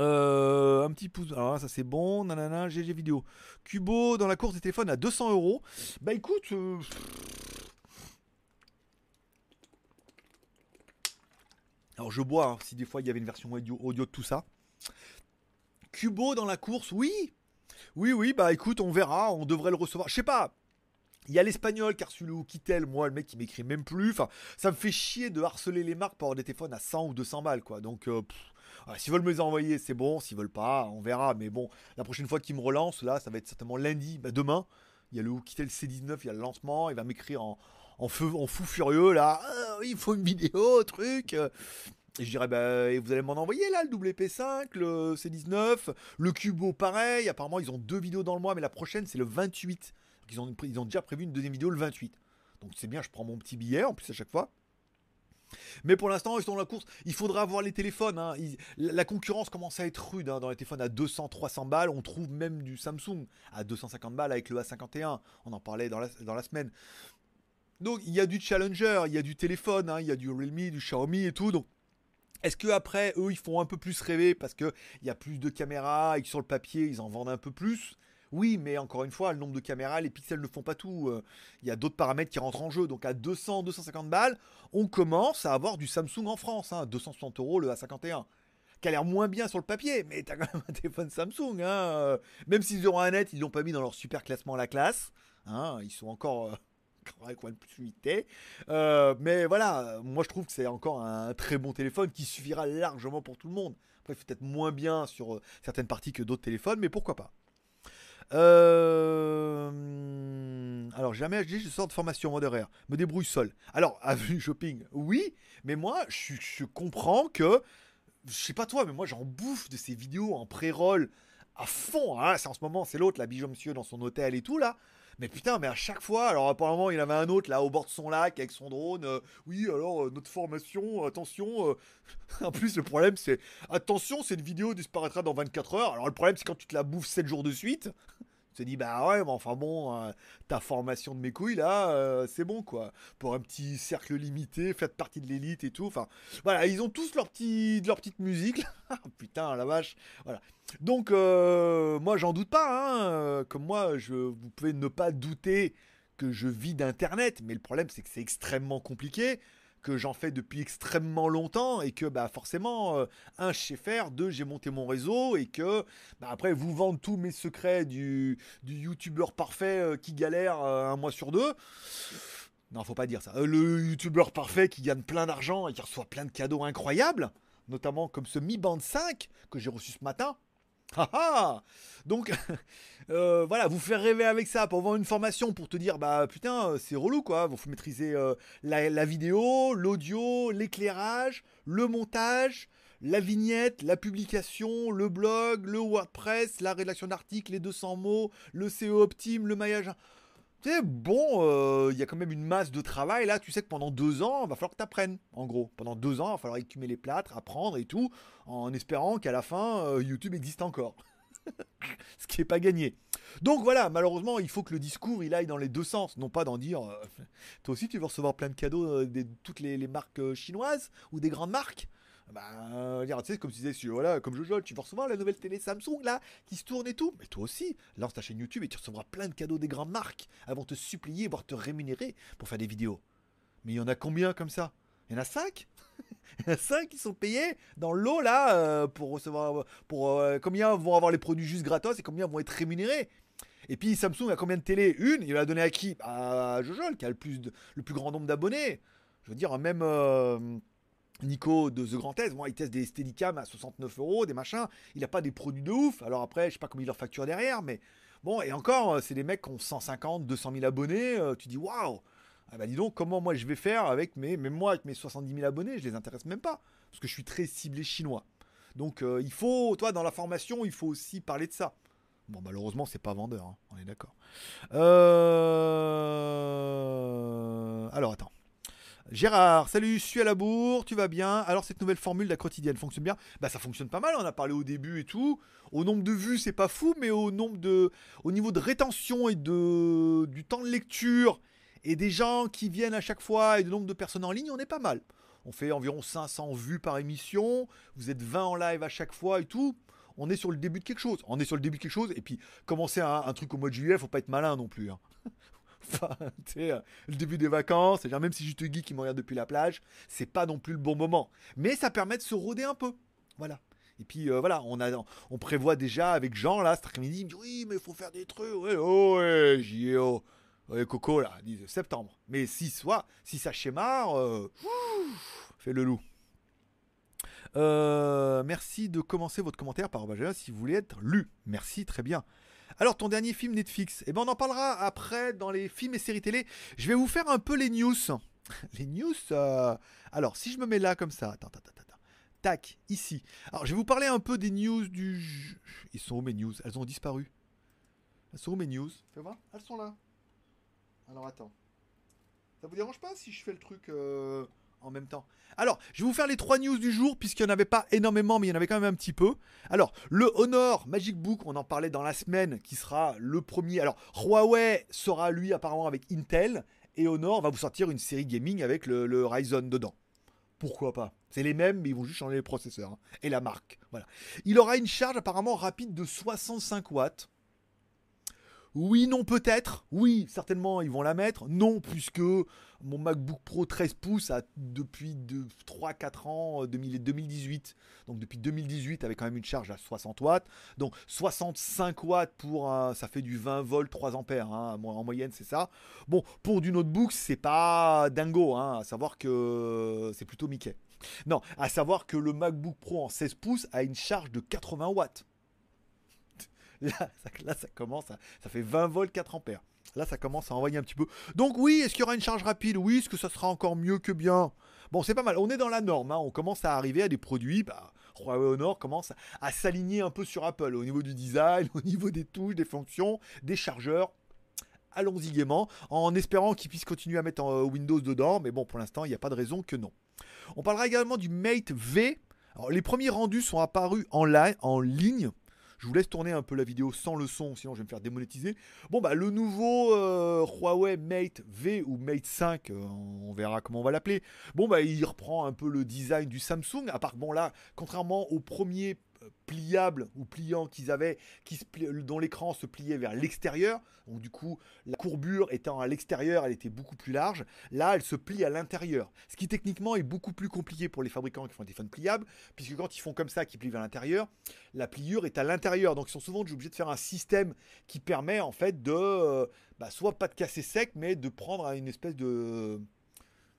Euh, un petit pouce. Alors ça c'est bon. Nanana, GG vidéo. Cubo dans la course des téléphones à 200 euros. Bah écoute. Euh, alors je bois, hein, si des fois il y avait une version audio, de tout ça. Cubo dans la course, oui. Oui, oui, bah écoute, on verra, on devrait le recevoir. Je sais pas. Il y a l'espagnol car celui qui tel, moi le mec il m'écrit même plus. Enfin, ça me fait chier de harceler les marques pour avoir des téléphones à 100 ou 200 balles quoi. Donc euh, S'ils veulent me les envoyer, c'est bon. S'ils veulent pas, on verra. Mais bon, la prochaine fois qu'ils me relancent, là, ça va être certainement lundi, bah, demain. Il y a le quitter le C19, il y a le lancement. Il va m'écrire en, feu, en fou furieux là. Ah, il faut une vidéo, truc. Et je dirais, bah, vous allez m'en envoyer là, le WP5, le C19, le Cubo, pareil. Apparemment, ils ont deux vidéos dans le mois, mais la prochaine, c'est le 28. ils, ont, ils ont déjà prévu une deuxième vidéo le 28. Donc c'est bien, je prends mon petit billet en plus à chaque fois. Mais pour l'instant, ils sont dans la course. Il faudra avoir les téléphones. Hein. la concurrence commence à être rude hein. dans les téléphones à 200, 300 balles. On trouve même du Samsung à 250 balles avec le A51. On en parlait dans la, semaine. Donc il y a du Challenger, il y a du téléphone, hein. il y a du Realme, du Xiaomi et tout. Donc Est-ce que après eux ils font un peu plus rêver parce qu'il y a plus de caméras et que sur le papier ils en vendent un peu plus? Oui, mais encore une fois, le nombre de caméras, les pixels ne font pas tout. Euh, il y a d'autres paramètres qui rentrent en jeu. Donc à 200, 250 balles, on commence à avoir du Samsung en France. 260 hein. euros le A51 qui a l'air moins bien sur le papier, mais t'as quand même un <laughs> téléphone Samsung. Hein. Même s'ils auront un net, ils l'ont pas mis dans leur super classement la classe. Hein. Ils sont encore euh, <laughs> avec plus euh, mais voilà, moi je trouve que c'est encore un très bon téléphone qui suffira largement pour tout le monde. Après, peut-être moins bien sur certaines parties que d'autres téléphones, mais pourquoi pas. Euh... Alors, jamais HD, je sors de formation mode horaire. Me débrouille seul. Alors, avenue <laughs> shopping, oui, mais moi, je, comprends que. Je sais pas toi, mais moi, j'en bouffe de ces vidéos en pré-roll à fond. Hein. C'est en ce moment, c'est l'autre, la Bijou Monsieur dans son hôtel et tout, là. Mais putain, mais à chaque fois, alors apparemment il avait un autre là au bord de son lac avec son drone. Euh, oui, alors euh, notre formation, attention. Euh, <laughs> en plus, le problème c'est attention, cette vidéo disparaîtra dans 24 heures. Alors le problème c'est quand tu te la bouffes 7 jours de suite. Tu te dis, bah ouais, mais enfin bon, ta formation de mes couilles là, c'est bon quoi. Pour un petit cercle limité, faites partie de l'élite et tout. Enfin, voilà, ils ont tous leur, petit, leur petite musique. <laughs> Putain, la vache. Voilà. Donc, euh, moi, j'en doute pas. Hein. Euh, comme moi, je, vous pouvez ne pas douter que je vis d'Internet. Mais le problème, c'est que c'est extrêmement compliqué, que j'en fais depuis extrêmement longtemps et que, bah, forcément, euh, un, je sais faire, deux, j'ai monté mon réseau et que, bah, après, vous vendre tous mes secrets du, du youtubeur parfait qui galère un mois sur deux. Non, faut pas dire ça. le youtubeur parfait qui gagne plein d'argent et qui reçoit plein de cadeaux incroyables, notamment comme ce Mi Band 5 que j'ai reçu ce matin. <laughs> Ah, ah Donc, <laughs> euh, voilà, vous faire rêver avec ça pour avoir une formation pour te dire, bah putain, euh, c'est relou quoi. Vous faut maîtriser euh, la, vidéo, l'audio, l'éclairage, le montage, la vignette, la publication, le blog, le WordPress, la rédaction d'articles, les 200 mots, le SEO optime, le maillage bon, euh, il y a quand même une masse de travail là. Tu sais que pendant deux ans, il va falloir que tu apprennes, en gros. Pendant deux ans, il va falloir écumer les plâtres, apprendre et tout, en espérant qu'à la fin, euh, YouTube existe encore. <laughs> Ce qui n'est pas gagné. Donc voilà, malheureusement, il faut que le discours il aille dans les deux sens, non pas d'en dire euh, <laughs> toi aussi tu veux recevoir plein de cadeaux de toutes les, marques chinoises ou des grandes marques? Bah, euh, tu sais, comme tu disais, voilà, comme Jojo, tu vas recevoir la nouvelle télé Samsung là, qui se tourne et tout. Mais toi aussi, lance ta chaîne YouTube et tu recevras plein de cadeaux des grandes marques. avant te supplier, voire te rémunérer pour faire des vidéos. Mais il y en a combien comme ça? Il y en a 5 <laughs> Il y en a 5 qui sont payés dans l'eau là euh, pour recevoir. Pour, euh, combien vont avoir les produits juste gratos et combien vont être rémunérés? Et puis Samsung a combien de télé? Une, il l'a donné à qui? À Jojo, qui a le plus, le plus grand nombre d'abonnés. Je veux dire, même. Nico de The Grand Test, moi il teste des Steadicam à 69 euros, des machins, il n'a pas des produits de ouf, alors après je sais pas comment il leur facture derrière, mais bon, et encore, euh, c'est des mecs qui ont 150, 200 000 abonnés, euh, tu dis waouh ah bah dis donc comment moi je vais faire avec mes, même moi avec mes 70 000 abonnés, je les intéresse même pas, parce que je suis très ciblé chinois. Donc euh, il faut, toi dans la formation, il faut aussi parler de ça. Bon malheureusement c'est pas vendeur, hein, on est d'accord. Alors attends. Gérard, salut, je suis à la bourre, tu vas bien? Alors cette nouvelle formule de la quotidienne fonctionne bien? Bah ça fonctionne pas mal, on a parlé au début et tout. Au nombre de vues, c'est pas fou, mais au nombre de au niveau de rétention et de du temps de lecture et des gens qui viennent à chaque fois et du nombre de personnes en ligne, on est pas mal. On fait environ 500 vues par émission, vous êtes 20 en live à chaque fois et tout. On est sur le début de quelque chose. On est sur le début de quelque chose. Et puis, commencer un, truc au mois de juillet, faut pas être malin non plus. Hein. Enfin, <laughs> euh, le début des vacances, cest même si je te geek qui me regarde depuis la plage, c'est pas non plus le bon moment. Mais ça permet de se rôder un peu. Voilà. Et puis euh, voilà, on, a, on prévoit déjà avec Jean là cet après-midi, oui, mais il faut faire des trucs. Ouais, oh, ouais, JO. Ouais, Coco là, 10 septembre. Mais si soit, si ça schémare, euh, fais le loup. merci de commencer votre commentaire par si vous voulez être lu. Merci, très bien. Alors, ton dernier film Netflix, eh ben, on en parlera après dans les films et séries télé. Je vais vous faire un peu les news. <laughs> les news. Euh, alors, si je me mets là comme ça, attends, attends, attends, tac, ici. Alors, je vais vous parler un peu des news du. Ils sont où mes news? Elles ont disparu. Elles sont où mes news? Fais voir. Elles sont là. Alors, attends. Ça vous dérange pas si je fais le truc euh, en même temps alors, je vais vous faire les trois news du jour, puisqu'il n'y en avait pas énormément, mais il y en avait quand même un petit peu. Alors, le Honor Magic Book, on en parlait dans la semaine, qui sera le premier. Alors, Huawei sera lui apparemment avec Intel, et Honor va vous sortir une série gaming avec le, Ryzen dedans. pourquoi pas? C'est les mêmes, mais ils vont juste changer les processeurs hein, et la marque. Voilà. Il aura une charge apparemment rapide de 65 watts. Oui, non, peut-être. Oui, certainement, ils vont la mettre. Non, puisque mon MacBook Pro 13 pouces a depuis 3-4 ans, 2018. Euh, Donc depuis 2018, avec quand même une charge à 60 watts. Donc 65 watts pour ça fait du 20 volts, 3 ampères. Hein, en moyenne, c'est ça. Bon, pour du notebook, c'est pas dingo. Hein, à savoir que c'est plutôt Mickey. Non, à savoir que le MacBook Pro en 16 pouces a une charge de 80 watts. <laughs> Là, ça, commence, ça fait 20 volts 4 ampères. Là, ça commence à envoyer un petit peu. Donc oui, est-ce qu'il y aura une charge rapide? Oui, est-ce que ça sera encore mieux que bien? Bon, c'est pas mal. On est dans la norme. Hein. On commence à arriver à des produits. Bah, Huawei Honor commence à s'aligner un peu sur Apple au niveau du design, <laughs> au niveau des touches, des fonctions, des chargeurs. Allons-y gaiement, en espérant qu'ils puissent continuer à mettre euh, Windows dedans. Mais bon, pour l'instant, il n'y a pas de raison que non. On parlera également du Mate V. Les premiers rendus sont apparus en ligne je vous laisse tourner un peu la vidéo sans le son, sinon je vais me faire démonétiser. Bon, bah, le nouveau euh, Huawei Mate V ou Mate 5, euh, on verra comment on va l'appeler. Bon, bah, il reprend un peu le design du Samsung, à part, bon, là, contrairement au premier pliable ou pliant qu'ils avaient, qui dont l'écran se pliait vers l'extérieur. Donc du coup, la courbure étant à l'extérieur, elle était beaucoup plus large. Là, elle se plie à l'intérieur. Ce qui techniquement est beaucoup plus compliqué pour les fabricants qui font des téléphones pliables, puisque quand ils font comme ça, qui plient vers l'intérieur, la pliure est à l'intérieur. Donc ils sont souvent obligés de faire un système qui permet en fait de, euh, bah, soit pas de casser sec, mais de prendre une espèce de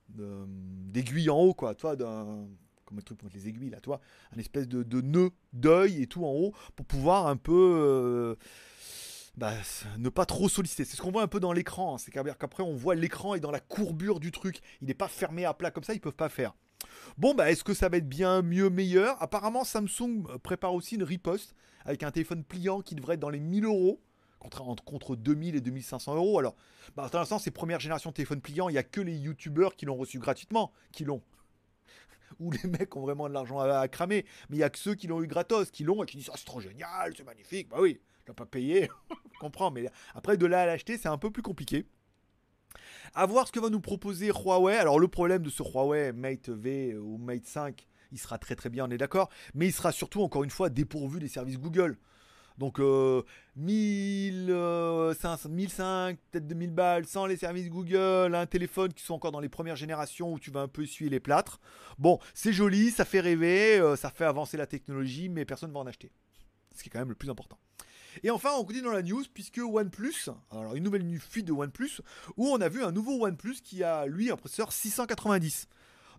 d'aiguille en haut, quoi, toi, d'un comme le truc pour les aiguilles là, toi, un espèce de, nœud d'œil et tout en haut pour pouvoir un peu euh, bah, ne pas trop solliciter. C'est ce qu'on voit un peu dans l'écran, hein. c'est qu'après on voit l'écran est dans la courbure du truc, il n'est pas fermé à plat comme ça, ils peuvent pas faire. Bon bah est-ce que ça va être bien mieux, meilleur? Apparemment Samsung prépare aussi une riposte avec un téléphone pliant qui devrait être dans les 1000 euros contre, contre 2000 et 2500 euros. Alors, bah, l'instant, ces premières générations de téléphones pliants, il n'y a que les youtubeurs qui l'ont reçu gratuitement, qui l'ont <laughs> où les mecs ont vraiment de l'argent à, cramer. Mais il y a que ceux qui l'ont eu gratos, qui l'ont et qui disent ah, c'est trop génial, c'est magnifique. Bah oui, je pas payé, <laughs> je comprends. Mais après, de là à l'acheter, c'est un peu plus compliqué. À voir ce que va nous proposer Huawei. Alors, le problème de ce Huawei Mate V ou Mate 5, il sera très très bien, on est d'accord. Mais il sera surtout, encore une fois, dépourvu des services Google. Donc euh, 1000, 1005, peut-être 2000 balles sans les services Google, un téléphone qui sont encore dans les premières générations où tu vas un peu essuyer les plâtres. Bon, c'est joli, ça fait rêver, euh, ça fait avancer la technologie, mais personne ne va en acheter. Ce qui est quand même le plus important. Et enfin, on continue dans la news puisque OnePlus, alors une nouvelle fuite de OnePlus, où on a vu un nouveau OnePlus qui a lui un processeur 690.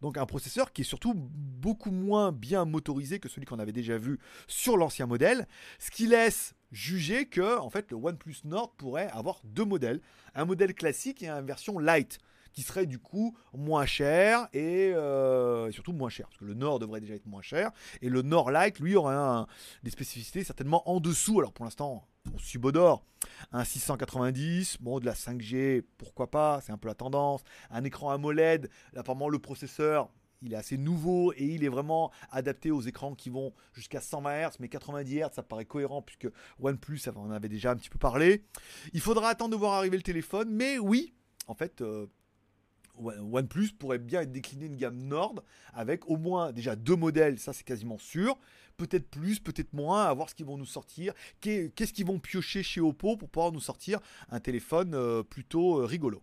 Donc un processeur qui est surtout beaucoup moins bien motorisé que celui qu'on avait déjà vu sur l'ancien modèle, ce qui laisse juger que en fait le OnePlus Nord pourrait avoir deux modèles, un modèle classique et une version light qui serait du coup moins cher et euh, surtout moins cher, parce que le Nord devrait déjà être moins cher, et le Nord Lite, lui, aurait des spécificités certainement en dessous. Alors pour l'instant, on subodore un 690, bon, de la 5G, pourquoi pas, c'est un peu la tendance, un écran AMOLED, apparemment le processeur, il est assez nouveau et il est vraiment adapté aux écrans qui vont jusqu'à 120 Hz, mais 90 Hz, ça paraît cohérent puisque OnePlus, on en avait déjà un petit peu parlé. Il faudra attendre de voir arriver le téléphone, mais oui, en fait, euh, OnePlus pourrait bien être décliné une gamme Nord avec au moins déjà deux modèles, ça c'est quasiment sûr. Peut-être plus, peut-être moins, à voir ce qu'ils vont nous sortir. Qu'est-ce qu'ils vont piocher chez Oppo pour pouvoir nous sortir un téléphone euh, plutôt euh, rigolo?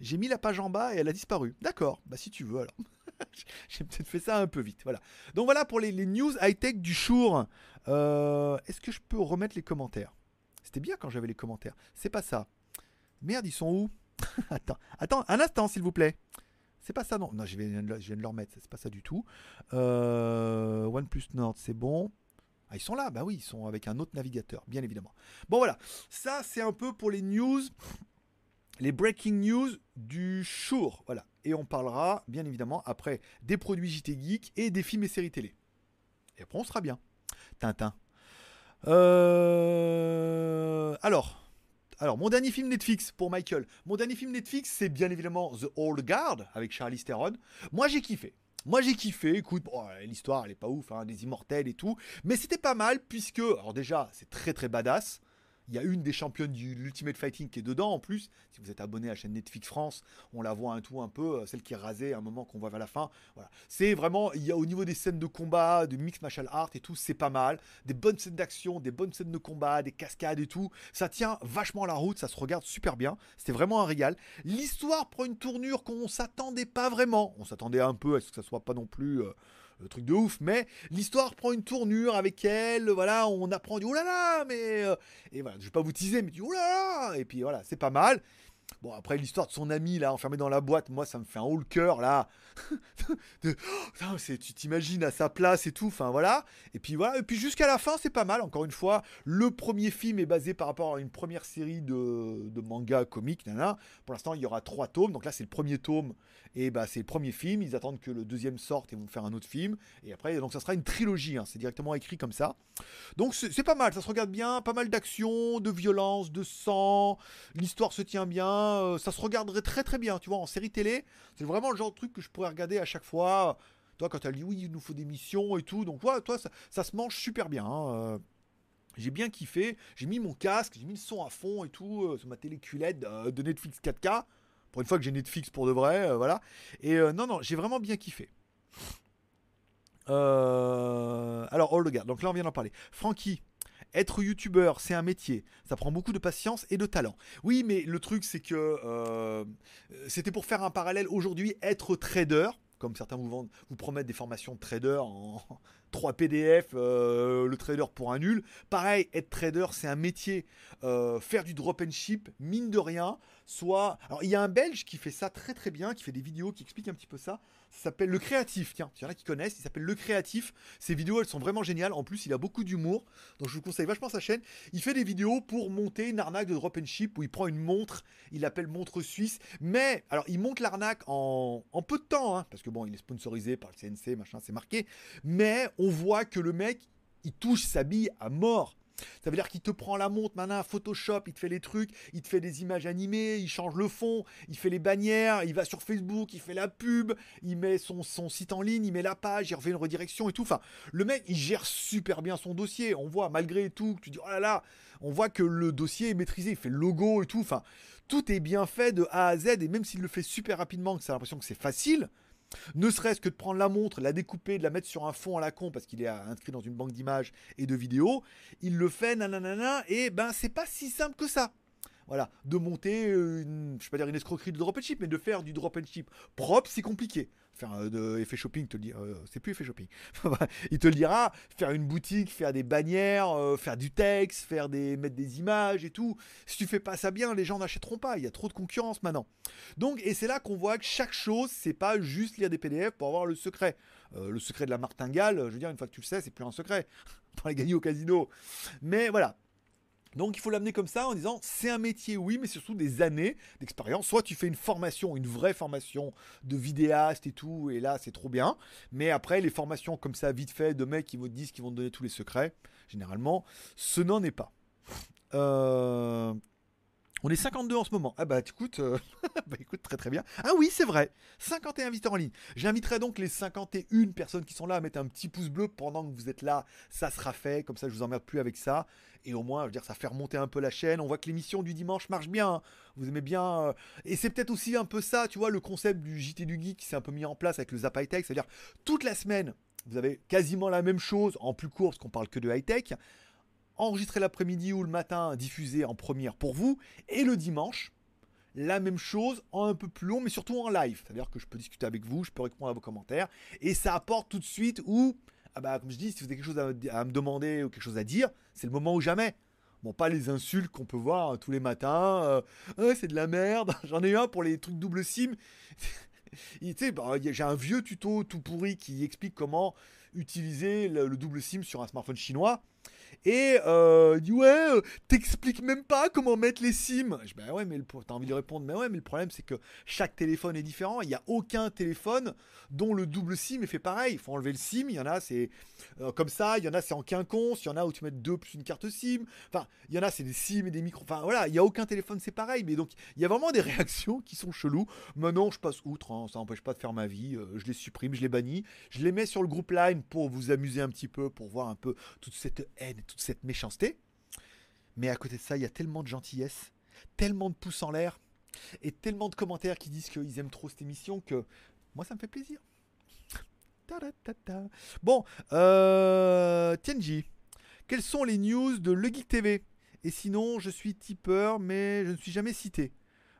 J'ai mis la page en bas et elle a disparu. D'accord, bah si tu veux alors. <laughs> J'ai peut-être fait ça un peu vite. Voilà. Donc voilà pour les, news high-tech du jour. Euh, est-ce que je peux remettre les commentaires? C'était bien quand j'avais les commentaires. C'est pas ça. Merde, ils sont où? <laughs> attends, attends, un instant, s'il vous plaît. C'est pas ça, non. Non, je viens de, le remettre. C'est pas ça du tout. Euh, OnePlus Nord, c'est bon. Ah, ils sont là, bah oui, ils sont avec un autre navigateur, bien évidemment. Bon, voilà. Ça, c'est un peu pour les news, les breaking news du jour. Voilà. Et on parlera, bien évidemment, après des produits JT Geek et des films et séries télé. Et après, on sera bien. Tintin. Euh... Alors, alors, mon dernier film Netflix pour Michael. Mon dernier film Netflix, c'est bien évidemment The Old Guard avec Charlie Theron. Moi, j'ai kiffé. Moi j'ai kiffé, écoute, l'histoire elle est pas ouf, hein, des immortels et tout, mais c'était pas mal puisque, alors déjà c'est très très badass, Il y a une des championnes du l'Ultimate Fighting qui est dedans en plus. Si vous êtes abonné à la chaîne Netflix France, on la voit un tout un peu, euh, celle qui est rasée à un moment qu'on voit vers la fin. Voilà. C'est vraiment, il y a au niveau des scènes de combat, de mix martial art et tout, c'est pas mal. Des bonnes scènes d'action, des bonnes scènes de combat, des cascades et tout. Ça tient vachement la route, ça se regarde super bien. C'était vraiment un régal. L'histoire prend une tournure qu'on s'attendait pas vraiment. On s'attendait un peu à ce que ça soit pas non plus. Euh, le truc de ouf, mais l'histoire prend une tournure avec elle, voilà, on apprend du oh là là, mais euh, et voilà, je vais pas vous teaser, mais du oh là là, et puis voilà, c'est pas mal. Bon, après l'histoire de son ami là, enfermé dans la boîte, moi ça me fait un haut le cœur là. <laughs> de, oh, tu t'imagines à sa place et tout, enfin voilà. Et puis voilà, et puis jusqu'à la fin c'est pas mal. Encore une fois, le premier film est basé par rapport à une première série de, de manga comique. Pour l'instant, il y aura trois tomes. Donc là, c'est le premier tome et bah c'est le premier film. Ils attendent que le deuxième sorte et vont faire un autre film. Et après, donc ça sera une trilogie. Hein. c'est directement écrit comme ça. Donc c'est pas mal, ça se regarde bien. Pas mal d'action, de violence, de sang. L'histoire se tient bien. Euh, ça se regarderait très très bien. Tu vois, en série télé, c'est vraiment le genre de truc que je pourrais regarder à chaque fois. Toi, quand elle dit oui, il nous faut des missions et tout. Donc, voilà, toi, ça, se mange super bien. Hein. Euh. J'ai bien kiffé, j'ai mis mon casque, j'ai mis le son à fond et tout euh, sur ma télé QLED de Netflix 4K. Pour une fois que j'ai Netflix pour de vrai, voilà. Et non, non, j'ai vraiment bien kiffé. Alors, oh gars, donc là on vient d'en parler. Francky, être youtubeur, c'est un métier. Ça prend beaucoup de patience et de talent. Oui, mais le truc, c'est que c'était pour faire un parallèle. Aujourd'hui, être trader, comme certains vous, vous promettent des formations de trader en 3 PDF, le trader pour un nul. Pareil, être trader, c'est un métier. faire du drop and ship, mine de rien, soit. Alors, il y a un Belge qui fait ça très très bien, qui fait des vidéos qui expliquent un petit peu ça. Ça s'appelle Le Créatif. Tiens, il y en a qui connaissent. Il s'appelle Le Créatif. Ces vidéos, elles sont vraiment géniales. En plus, il a beaucoup d'humour. Donc, je vous conseille vachement sa chaîne. Il fait des vidéos pour monter une arnaque de drop and ship où il prend une montre. Il l'appelle montre suisse. Mais, alors, il monte l'arnaque en, peu de temps. Hein, parce que bon, il est sponsorisé par le CNC, machin, c'est marqué. Mais voit que le mec, il touche sa bille à mort. Ça veut dire qu'il te prend la montre, maintenant Photoshop, il te fait les trucs, il te fait des images animées, il change le fond, il fait les bannières, il va sur Facebook, il fait la pub, il met son, son site en ligne, il met la page, il refait une redirection et tout. Enfin, le mec, il gère super bien son dossier. On voit, malgré tout, tu dis, oh là là, on voit que le dossier est maîtrisé, il fait le logo et tout. Enfin, tout est bien fait de A à Z, et même s'il le fait super rapidement, que ça a l'impression que c'est facile, ne serait-ce que de prendre la montre, la découper, de la mettre sur un fond à la con parce qu'il est inscrit dans une banque d'images et de vidéos, il le fait, nanana, et ben c'est pas si simple que ça. Voilà, de monter, une, je vais pas dire une escroquerie de drop and ship, mais de faire du drop and ship propre, c'est compliqué euh, de effet shopping, te le euh, c'est plus effet shopping. <laughs> il te le dira, faire une boutique, faire des bannières, euh, faire du texte, faire des mettre des images et tout. Si tu fais pas ça bien, les gens n'achèteront pas. Il y a trop de concurrence maintenant. Donc et c'est là qu'on voit que chaque chose, c'est pas juste lire des PDF pour avoir le secret. le secret de la martingale, je veux dire, une fois que tu le sais, c'est plus un secret. <laughs> pour les gagner au casino. Mais voilà, donc il faut l'amener comme ça en disant c'est un métier oui mais surtout des années d'expérience. Soit tu fais une formation, une vraie formation de vidéaste et tout et là c'est trop bien. Mais après les formations comme ça vite fait de mecs qui vont te dire qui vont te donner tous les secrets, généralement ce n'en est pas. Euh, on est 52 en ce moment. Ah bah écoute, euh, <laughs> bah écoute très très bien. Ah oui, c'est vrai. 51 visiteurs en ligne. J'inviterai donc les 51 personnes qui sont là à mettre un petit pouce bleu pendant que vous êtes là. Ça sera fait. Comme ça, je vous emmerde plus avec ça. Et au moins, je veux dire, ça fait remonter un peu la chaîne. On voit que l'émission du dimanche marche bien. Vous aimez bien. Euh, et c'est peut-être aussi un peu ça, tu vois, le concept du JT du Geek qui s'est un peu mis en place avec le Zap High Tech. C'est-à-dire, toute la semaine, vous avez quasiment la même chose en plus court parce qu'on parle que de high tech enregistré l'après-midi ou le matin, diffusé en première pour vous, et le dimanche, la même chose en un peu plus long, mais surtout en live. C'est-à-dire que je peux discuter avec vous, je peux répondre à vos commentaires, et ça apporte tout de suite où, ah bah, comme je dis, si vous avez quelque chose à, me demander ou quelque chose à dire, c'est le moment ou jamais. Bon, pas les insultes qu'on peut voir tous les matins. Euh, c'est de la merde. <laughs> J'en ai eu un pour les trucs double SIM. <laughs> bah, j'ai un vieux tuto tout pourri qui explique comment utiliser le double SIM sur un smartphone chinois. Et euh, ouais, euh, t'expliques même pas comment mettre les SIM. Je bah ouais, mais t'as envie de répondre, mais ouais, mais le problème c'est que chaque téléphone est différent. Il n'y a aucun téléphone dont le double SIM est fait pareil. Il faut enlever le SIM. Il y en a c'est euh, comme ça, il y en a c'est en quinconce, il y en a où tu mets deux plus une carte SIM. Enfin, il y en a c'est des SIM et des micros. Enfin voilà, il y a aucun téléphone c'est pareil. Mais donc il y a vraiment des <laughs> réactions qui sont cheloues. Maintenant je passe outre, hein, ça n'empêche pas de faire ma vie. je les supprime, je les bannis, je les mets sur le groupe Line pour vous amuser un petit peu, pour voir un peu toute cette haine cette méchanceté. Mais à côté de ça, il y a tellement de gentillesse, tellement de pouces en l'air et tellement de commentaires qui disent qu'ils aiment trop cette émission que moi, ça me fait plaisir. <laughs> Bon, euh, Tienji, quelles sont les news de Le Geek TV Et sinon, je suis tipeur, mais je ne suis jamais cité.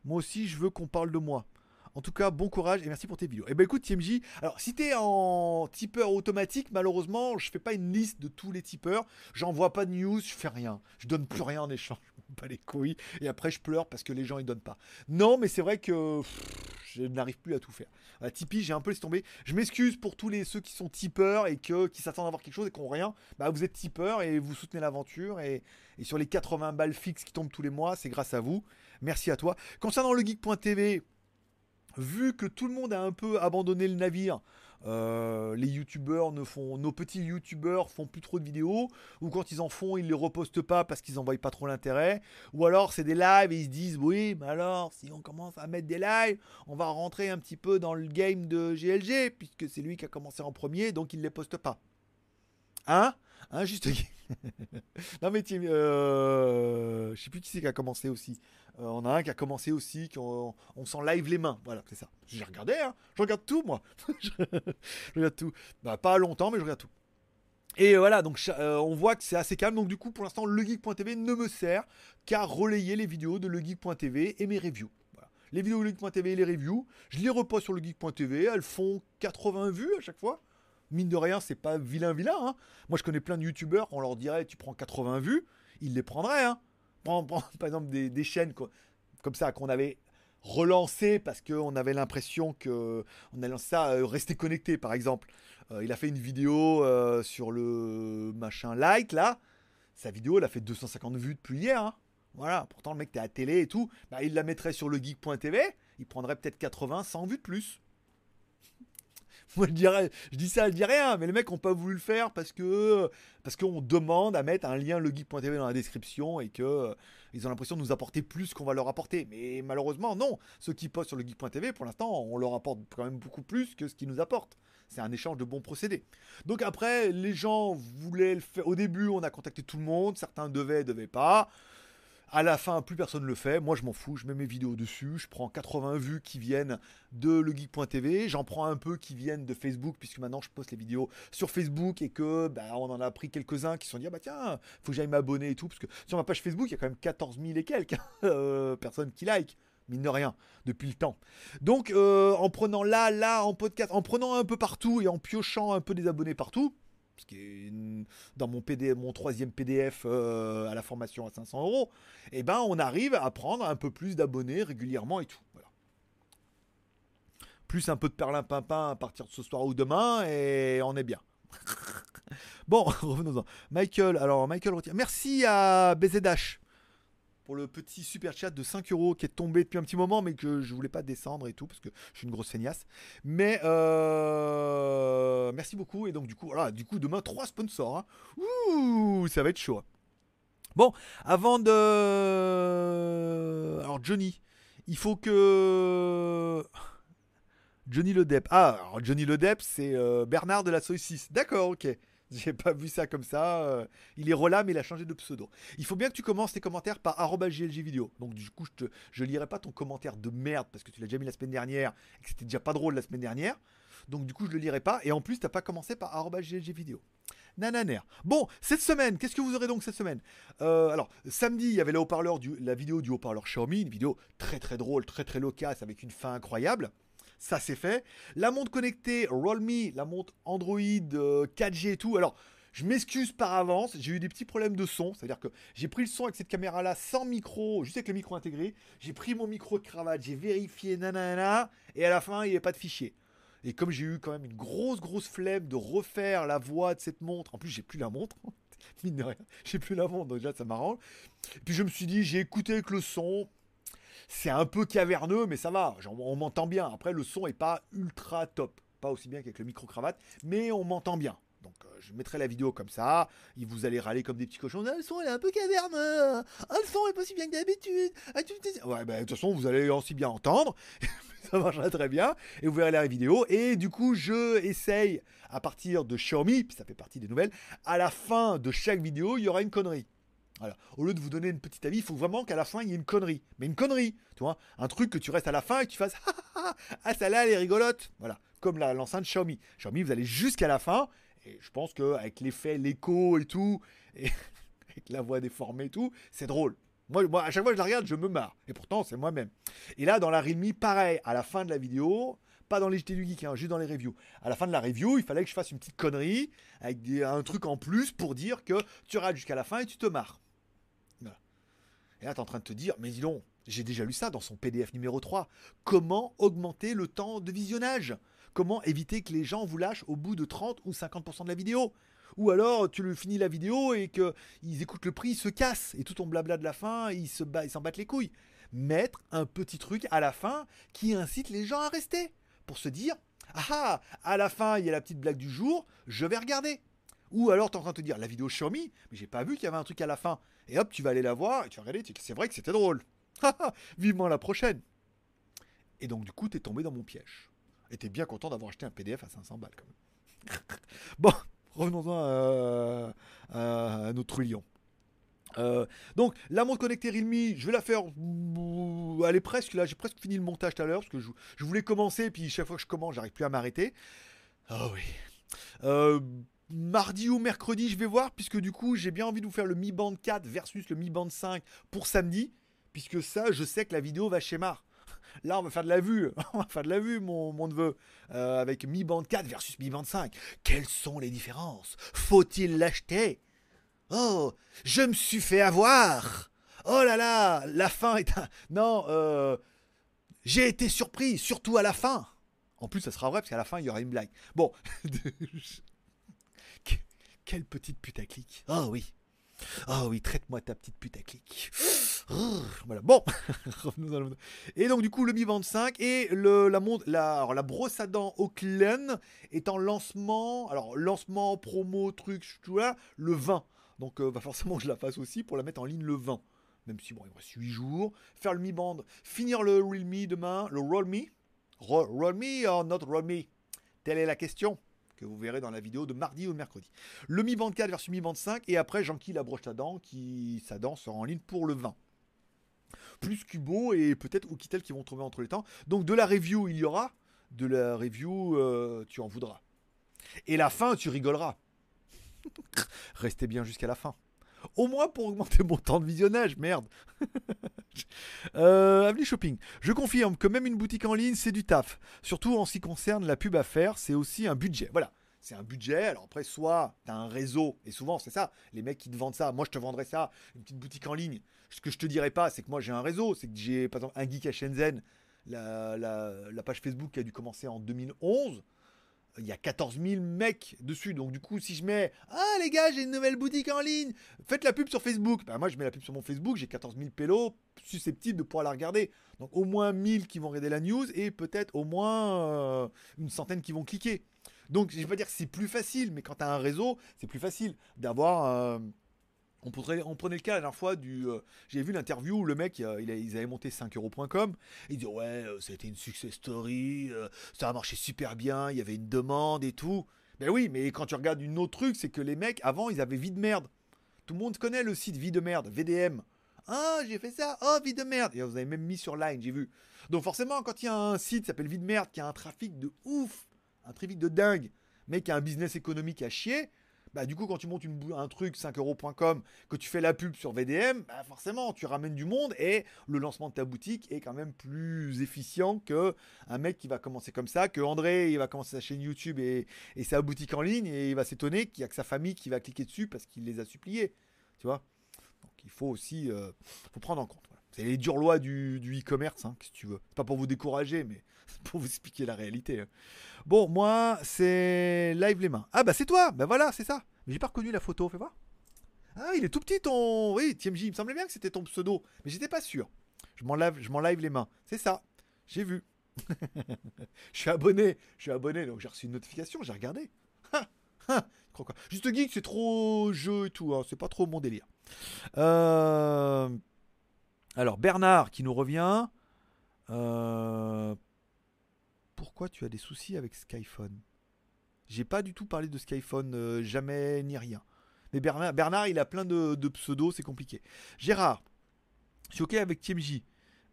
Moi aussi, je veux qu'on parle de moi. En tout cas, bon courage et merci pour tes vidéos. Et eh ben écoute, TMJ, alors si t'es en tipeur automatique, malheureusement, je fais pas une liste de tous les tipeurs. J'envoie pas de news, je fais rien. Je donne plus rien en échange. Pas les couilles. Et après, je pleure parce que les gens ils donnent pas. Non, mais c'est vrai que je n'arrive plus à tout faire. Tipeee, j'ai un peu laissé tomber. Je m'excuse pour tous les ceux qui sont tipeurs et que, qui s'attendent à avoir quelque chose et qui n'ont rien. Bah, vous êtes tipeurs et vous soutenez l'aventure. Et, et, sur les 80 balles fixes qui tombent tous les mois, c'est grâce à vous. Merci à toi. Concernant le geek.tv, vu que tout le monde a un peu abandonné le navire, euh, les youtubeurs ne font, nos petits youtubeurs font plus trop de vidéos, ou quand ils en font, ils les repostent pas parce qu'ils en voient pas trop l'intérêt, ou alors c'est des lives et ils se disent oui, mais alors si on commence à mettre des lives, on va rentrer un petit peu dans le game de GLG puisque c'est lui qui a commencé en premier, donc il les poste pas. Hein? Hein, juste? <laughs> non mais euh, je sais plus qui c'est qui a commencé aussi. Euh, on a un qui a commencé aussi, qu'on on, s'en live les mains. Voilà, c'est ça. J'ai regardé, hein. Je regarde tout, moi. <laughs> je regarde tout. Bah, pas longtemps, mais je regarde tout. Et voilà, donc euh, on voit que c'est assez calme. Donc du coup, pour l'instant, legeek.tv ne me sert qu'à relayer les vidéos de legeek.tv et mes reviews. Les vidéos de legeek.tv et les reviews, je les repose sur legeek.tv. Elles font 80 vues à chaque fois. Mine de rien, c'est pas vilain vilain. Hein. Moi, je connais plein de youtubeurs, on leur dirait tu prends 80 vues, ils les prendraient. Hein <laughs> par exemple des, chaînes comme ça qu'on avait relancé parce qu'on avait l'impression que on a lancé ça euh, rester connecté par exemple. Euh, il a fait une vidéo euh, sur le machin like là. Sa vidéo elle a fait 250 vues depuis hier hein. voilà. Pourtant le mec t'es à télé et tout. Bah, il la mettrait sur le geek.tv il prendrait peut-être 80 100 vues de plus <laughs> moi je dis ça, je dis rien, mais les mecs ont pas voulu le faire parce que parce qu'on demande à mettre un lien legeek.tv dans la description et que euh, ils ont l'impression de nous apporter plus qu'on va leur apporter. Mais malheureusement, non. Ceux qui postent sur legeek.tv, pour l'instant, on leur apporte quand même beaucoup plus que ce qu'ils nous apportent. C'est un échange de bons procédés. Donc après, les gens voulaient le faire. Au début, on a contacté tout le monde. Certains devaient, devaient pas. À la fin, plus personne ne le fait. Moi, je m'en fous. Je mets mes vidéos dessus. Je prends 80 vues qui viennent de legeek.tv. J'en prends un peu qui viennent de Facebook, puisque maintenant je poste les vidéos sur Facebook et que bah, on en a pris quelques-uns qui se sont dit ah bah tiens, faut que j'aille m'abonner et tout. Parce que sur ma page Facebook, il y a quand même 14 000 et quelques <laughs> euh, personnes qui like mine de rien, depuis le temps. Donc, euh, en prenant là, là, en podcast, en prenant un peu partout et en piochant un peu des abonnés partout, qui est dans mon, PD, mon troisième PDF euh, à la formation à 500 euros, eh ben on arrive à prendre un peu plus d'abonnés régulièrement et tout. Plus un peu de perlimpinpin à partir de ce soir ou demain, et on est bien. <laughs> bon, <laughs> revenons-en. Michael, alors Michael retire. Merci à BZH pour le petit super chat de 5 euros qui est tombé depuis un petit moment, mais que je voulais pas descendre et tout, parce que je suis une grosse feignasse. Mais euh, merci beaucoup. Et donc, du coup, voilà, du coup, demain, 3 sponsors. Hein. Ouh, ça va être chaud. Hein. Bon, avant de. Alors, Johnny, il faut que. Johnny Le Depp. Ah, alors Johnny Le Depp, c'est euh, Bernard de la Saucisse. D'accord, ok. <laughs> J'ai pas vu ça comme ça. Euh, il est Rola, mais il a changé de pseudo. Il faut bien que tu commences tes commentaires par vidéo. Donc du coup, je, te, je lirai pas ton commentaire de merde parce que tu l'as déjà mis la semaine dernière et que c'était déjà pas drôle la semaine dernière. Donc du coup, je le lirai pas. Et en plus, t'as pas commencé par vidéo. Nananer. Bon, cette semaine, qu'est-ce que vous aurez donc cette semaine? Euh, Alors, samedi, il y avait le haut-parleur la vidéo du haut-parleur Xiaomi, une vidéo très très drôle, très très loquace, avec une fin incroyable ça c'est fait. La montre connectée Rollme, la montre Android 4G euh, et tout. Alors, je m'excuse par avance, j'ai eu des petits problèmes de son, c'est-à-dire que j'ai pris le son avec cette caméra-là sans micro, juste avec le micro intégré. J'ai pris mon micro de cravate, j'ai vérifié, nanana, et à la fin, il n'y avait pas de fichier. Et comme j'ai eu quand même une grosse, grosse flemme de refaire la voix de cette montre, en plus, j'ai plus la montre, <laughs> mine de rien, j'ai plus la montre, donc déjà, ça m'arrange. Puis je me suis dit, j'ai écouté avec le son, c'est un peu caverneux, mais ça va, on m'entend bien. Après, le son est pas ultra top, pas aussi bien qu'avec le micro-cravate, mais on m'entend bien. Donc euh, je mettrai la vidéo comme ça, et vous allez râler comme des petits cochons. Ah, le son est un peu caverneux, ah, le son est pas aussi bien que d'habitude. Ah, ouais, ben, de toute façon, vous allez aussi bien entendre, <laughs> ça marchera très bien, et vous verrez la vidéo. Et du coup, je essaye à partir de Xiaomi, puis ça fait partie des nouvelles, à la fin de chaque vidéo, il y aura une connerie. Voilà. Au lieu de vous donner une petite avis, il faut vraiment qu'à la fin, il y ait une connerie. Mais une connerie, tu vois. Un truc que tu restes à la fin et que tu fasses <laughs> Ah, celle-là, elle est rigolote. Voilà. Comme l'enceinte Xiaomi. Xiaomi, vous allez jusqu'à la fin. Et je pense qu'avec l'effet, l'écho et tout, <laughs> et avec la voix déformée et tout, c'est drôle. Moi, moi, à chaque fois que je la regarde, je me marre. Et pourtant, c'est moi-même. Et là, dans la Realme, pareil, à la fin de la vidéo, pas dans les JT du Geek, hein, juste dans les reviews. À la fin de la review, il fallait que je fasse une petite connerie avec un truc en plus pour dire que tu regardes jusqu'à la fin et tu te marres. Et là, tu es en train de te dire, mais dis donc, j'ai déjà lu ça dans son PDF numéro 3. Comment augmenter le temps de visionnage? Comment éviter que les gens vous lâchent au bout de 30 ou 50% de la vidéo? Ou alors tu le finis la vidéo et qu'ils écoutent le prix, ils se cassent et tout ton blabla de la fin, ils se ils s'en battent les couilles. Mettre un petit truc à la fin qui incite les gens à rester pour se dire ah, ah à la fin il y a la petite blague du jour, je vais regarder. Ou alors tu es en train de te dire la vidéo Xiaomi, mais j'ai pas vu qu'il y avait un truc à la fin. Et hop, tu vas aller la voir et tu vas regarder, c'est vrai que c'était drôle. <laughs> Vivement la prochaine. Et donc du coup, tu es tombé dans mon piège. Et tu es bien content d'avoir acheté un PDF à 500 balles quand même. <laughs> bon, revenons-en à, notre lion. Euh, donc la montre connectée Realme, je vais la faire. Elle est presque là, j'ai presque fini le montage tout à l'heure parce que je, voulais commencer, puis chaque fois que je commence, j'arrive plus à m'arrêter. Ah oui. Euh, mardi ou mercredi, je vais voir, puisque du coup, j'ai bien envie de vous faire le Mi Band 4 versus le Mi Band 5 pour samedi, puisque ça, je sais que la vidéo va schémar. <laughs> Là, on va faire de la vue. <laughs> on va faire de la vue, mon, mon neveu. Euh, avec Mi Band 4 versus Mi Band 5. Quelles sont les différences? Faut-il l'acheter? Oh, je me suis fait avoir. Oh là là, la fin est un... Non, euh, j'ai été surpris, surtout à la fin. En plus, ça sera vrai, parce qu'à la fin, il y aura une blague. Bon. <laughs> Quelle petite putaclic. Oh oui. Oh oui, traite-moi ta petite putaclic. Voilà, bon, <laughs> Et donc, du coup, le Mi 25 et le, la, la, la brosse à dents Oakland est en lancement. Alors, lancement, promo, truc, tout là, le 20. Donc, euh, va <laughs> forcément je la fasse aussi pour la mettre en ligne le 20. Même si, bon, il me reste 8 jours. Faire le Mi Band, finir le Realme demain, le Roll Me. Roll Me or not Roll Me? Telle est la question vous verrez dans la vidéo de mardi ou mercredi. Le Mi Band 4 versus Mi Band 5 et après Jean-Qui la broche à dents qui sa dent sera en ligne pour le 20 plus Kubo et peut-être Oukitel qui vont trouver entre les temps. Donc de la review, il y aura. De la review, euh, tu en voudras. Et la fin, tu rigoleras. <laughs> Restez bien jusqu'à la fin. Au moins pour augmenter mon temps de visionnage, merde. <laughs> euh, Shopping. Je confirme que même une boutique en ligne, c'est du taf. Surtout en ce qui concerne la pub à faire, c'est aussi un budget. Voilà c'est un budget. Alors après, soit tu as un réseau, et souvent c'est ça, les mecs qui te vendent ça, moi je te vendrais ça, une petite boutique en ligne. Ce que je te dirais pas, c'est que moi j'ai un réseau, c'est que j'ai par exemple un geek à Shenzhen, la, la, page Facebook qui a dû commencer en 2011. Il y a 14 000 mecs dessus. Donc, du coup, si je mets Ah, les gars, j'ai une nouvelle boutique en ligne, faites la pub sur Facebook. Ben, moi, je mets la pub sur mon Facebook, j'ai 14 000 pélos susceptibles de pouvoir la regarder. Donc, au moins 1000 qui vont regarder la news et peut-être au moins euh, une centaine qui vont cliquer. Donc, je vais pas dire que c'est plus facile, mais quand tu as un réseau, c'est plus facile d'avoir. Euh, on, prenait le cas la dernière fois du. Euh, j'ai vu l'interview où le mec, il ils avaient monté 5euros.com. Il dit Ouais, euh, a été une success story, ça a marché super bien, il y avait une demande et tout. Ben oui, mais quand tu regardes une autre truc, c'est que les mecs, avant, ils avaient vie de merde. Tout le monde connaît le site vie de merde, VDM. Ah, j'ai fait ça, oh, vie de merde. Et vous avez même mis sur Line, j'ai vu. Donc forcément, quand il y a un site qui s'appelle vie de merde, qui a un trafic de ouf, un trafic de dingue, mais qui a un business économique à chier, bah du coup quand tu montes un truc 5euros.com, que tu fais la pub sur VDM, bah forcément tu ramènes du monde et le lancement de ta boutique est quand même plus efficient que un mec qui va commencer comme ça, que André il va commencer sa chaîne YouTube et, sa boutique en ligne et il va s'étonner qu'il y a que sa famille qui va cliquer dessus parce qu'il les a suppliés, tu vois. Donc il faut aussi euh, prendre en compte. C'est les dures lois du, e-commerce, hein, si tu veux. C'est pas pour vous décourager, mais <laughs> pour vous expliquer la réalité. Hein. Bon, moi, c'est live les mains. Ah bah c'est toi, bah voilà, c'est ça. Mais j'ai pas reconnu la photo, fais voir. Ah, il est tout petit ton. Oui, TMJ, il me semblait bien que c'était ton pseudo, mais j'étais pas sûr. Je m'en lave, je m'en live les mains. C'est ça. J'ai vu. <laughs> je suis abonné, je suis abonné, donc j'ai reçu une notification, j'ai regardé. Juste geek, c'est trop jeu et tout, hein. c'est pas trop mon délire. Euh, alors Bernard qui nous revient. Euh, pourquoi tu as des soucis avec Skyphone? J'ai pas du tout parlé de Skyphone, euh, jamais ni rien. Mais Bernard, Bernard il a plein de, pseudos, c'est compliqué. Gérard, je suis ok avec TMJ.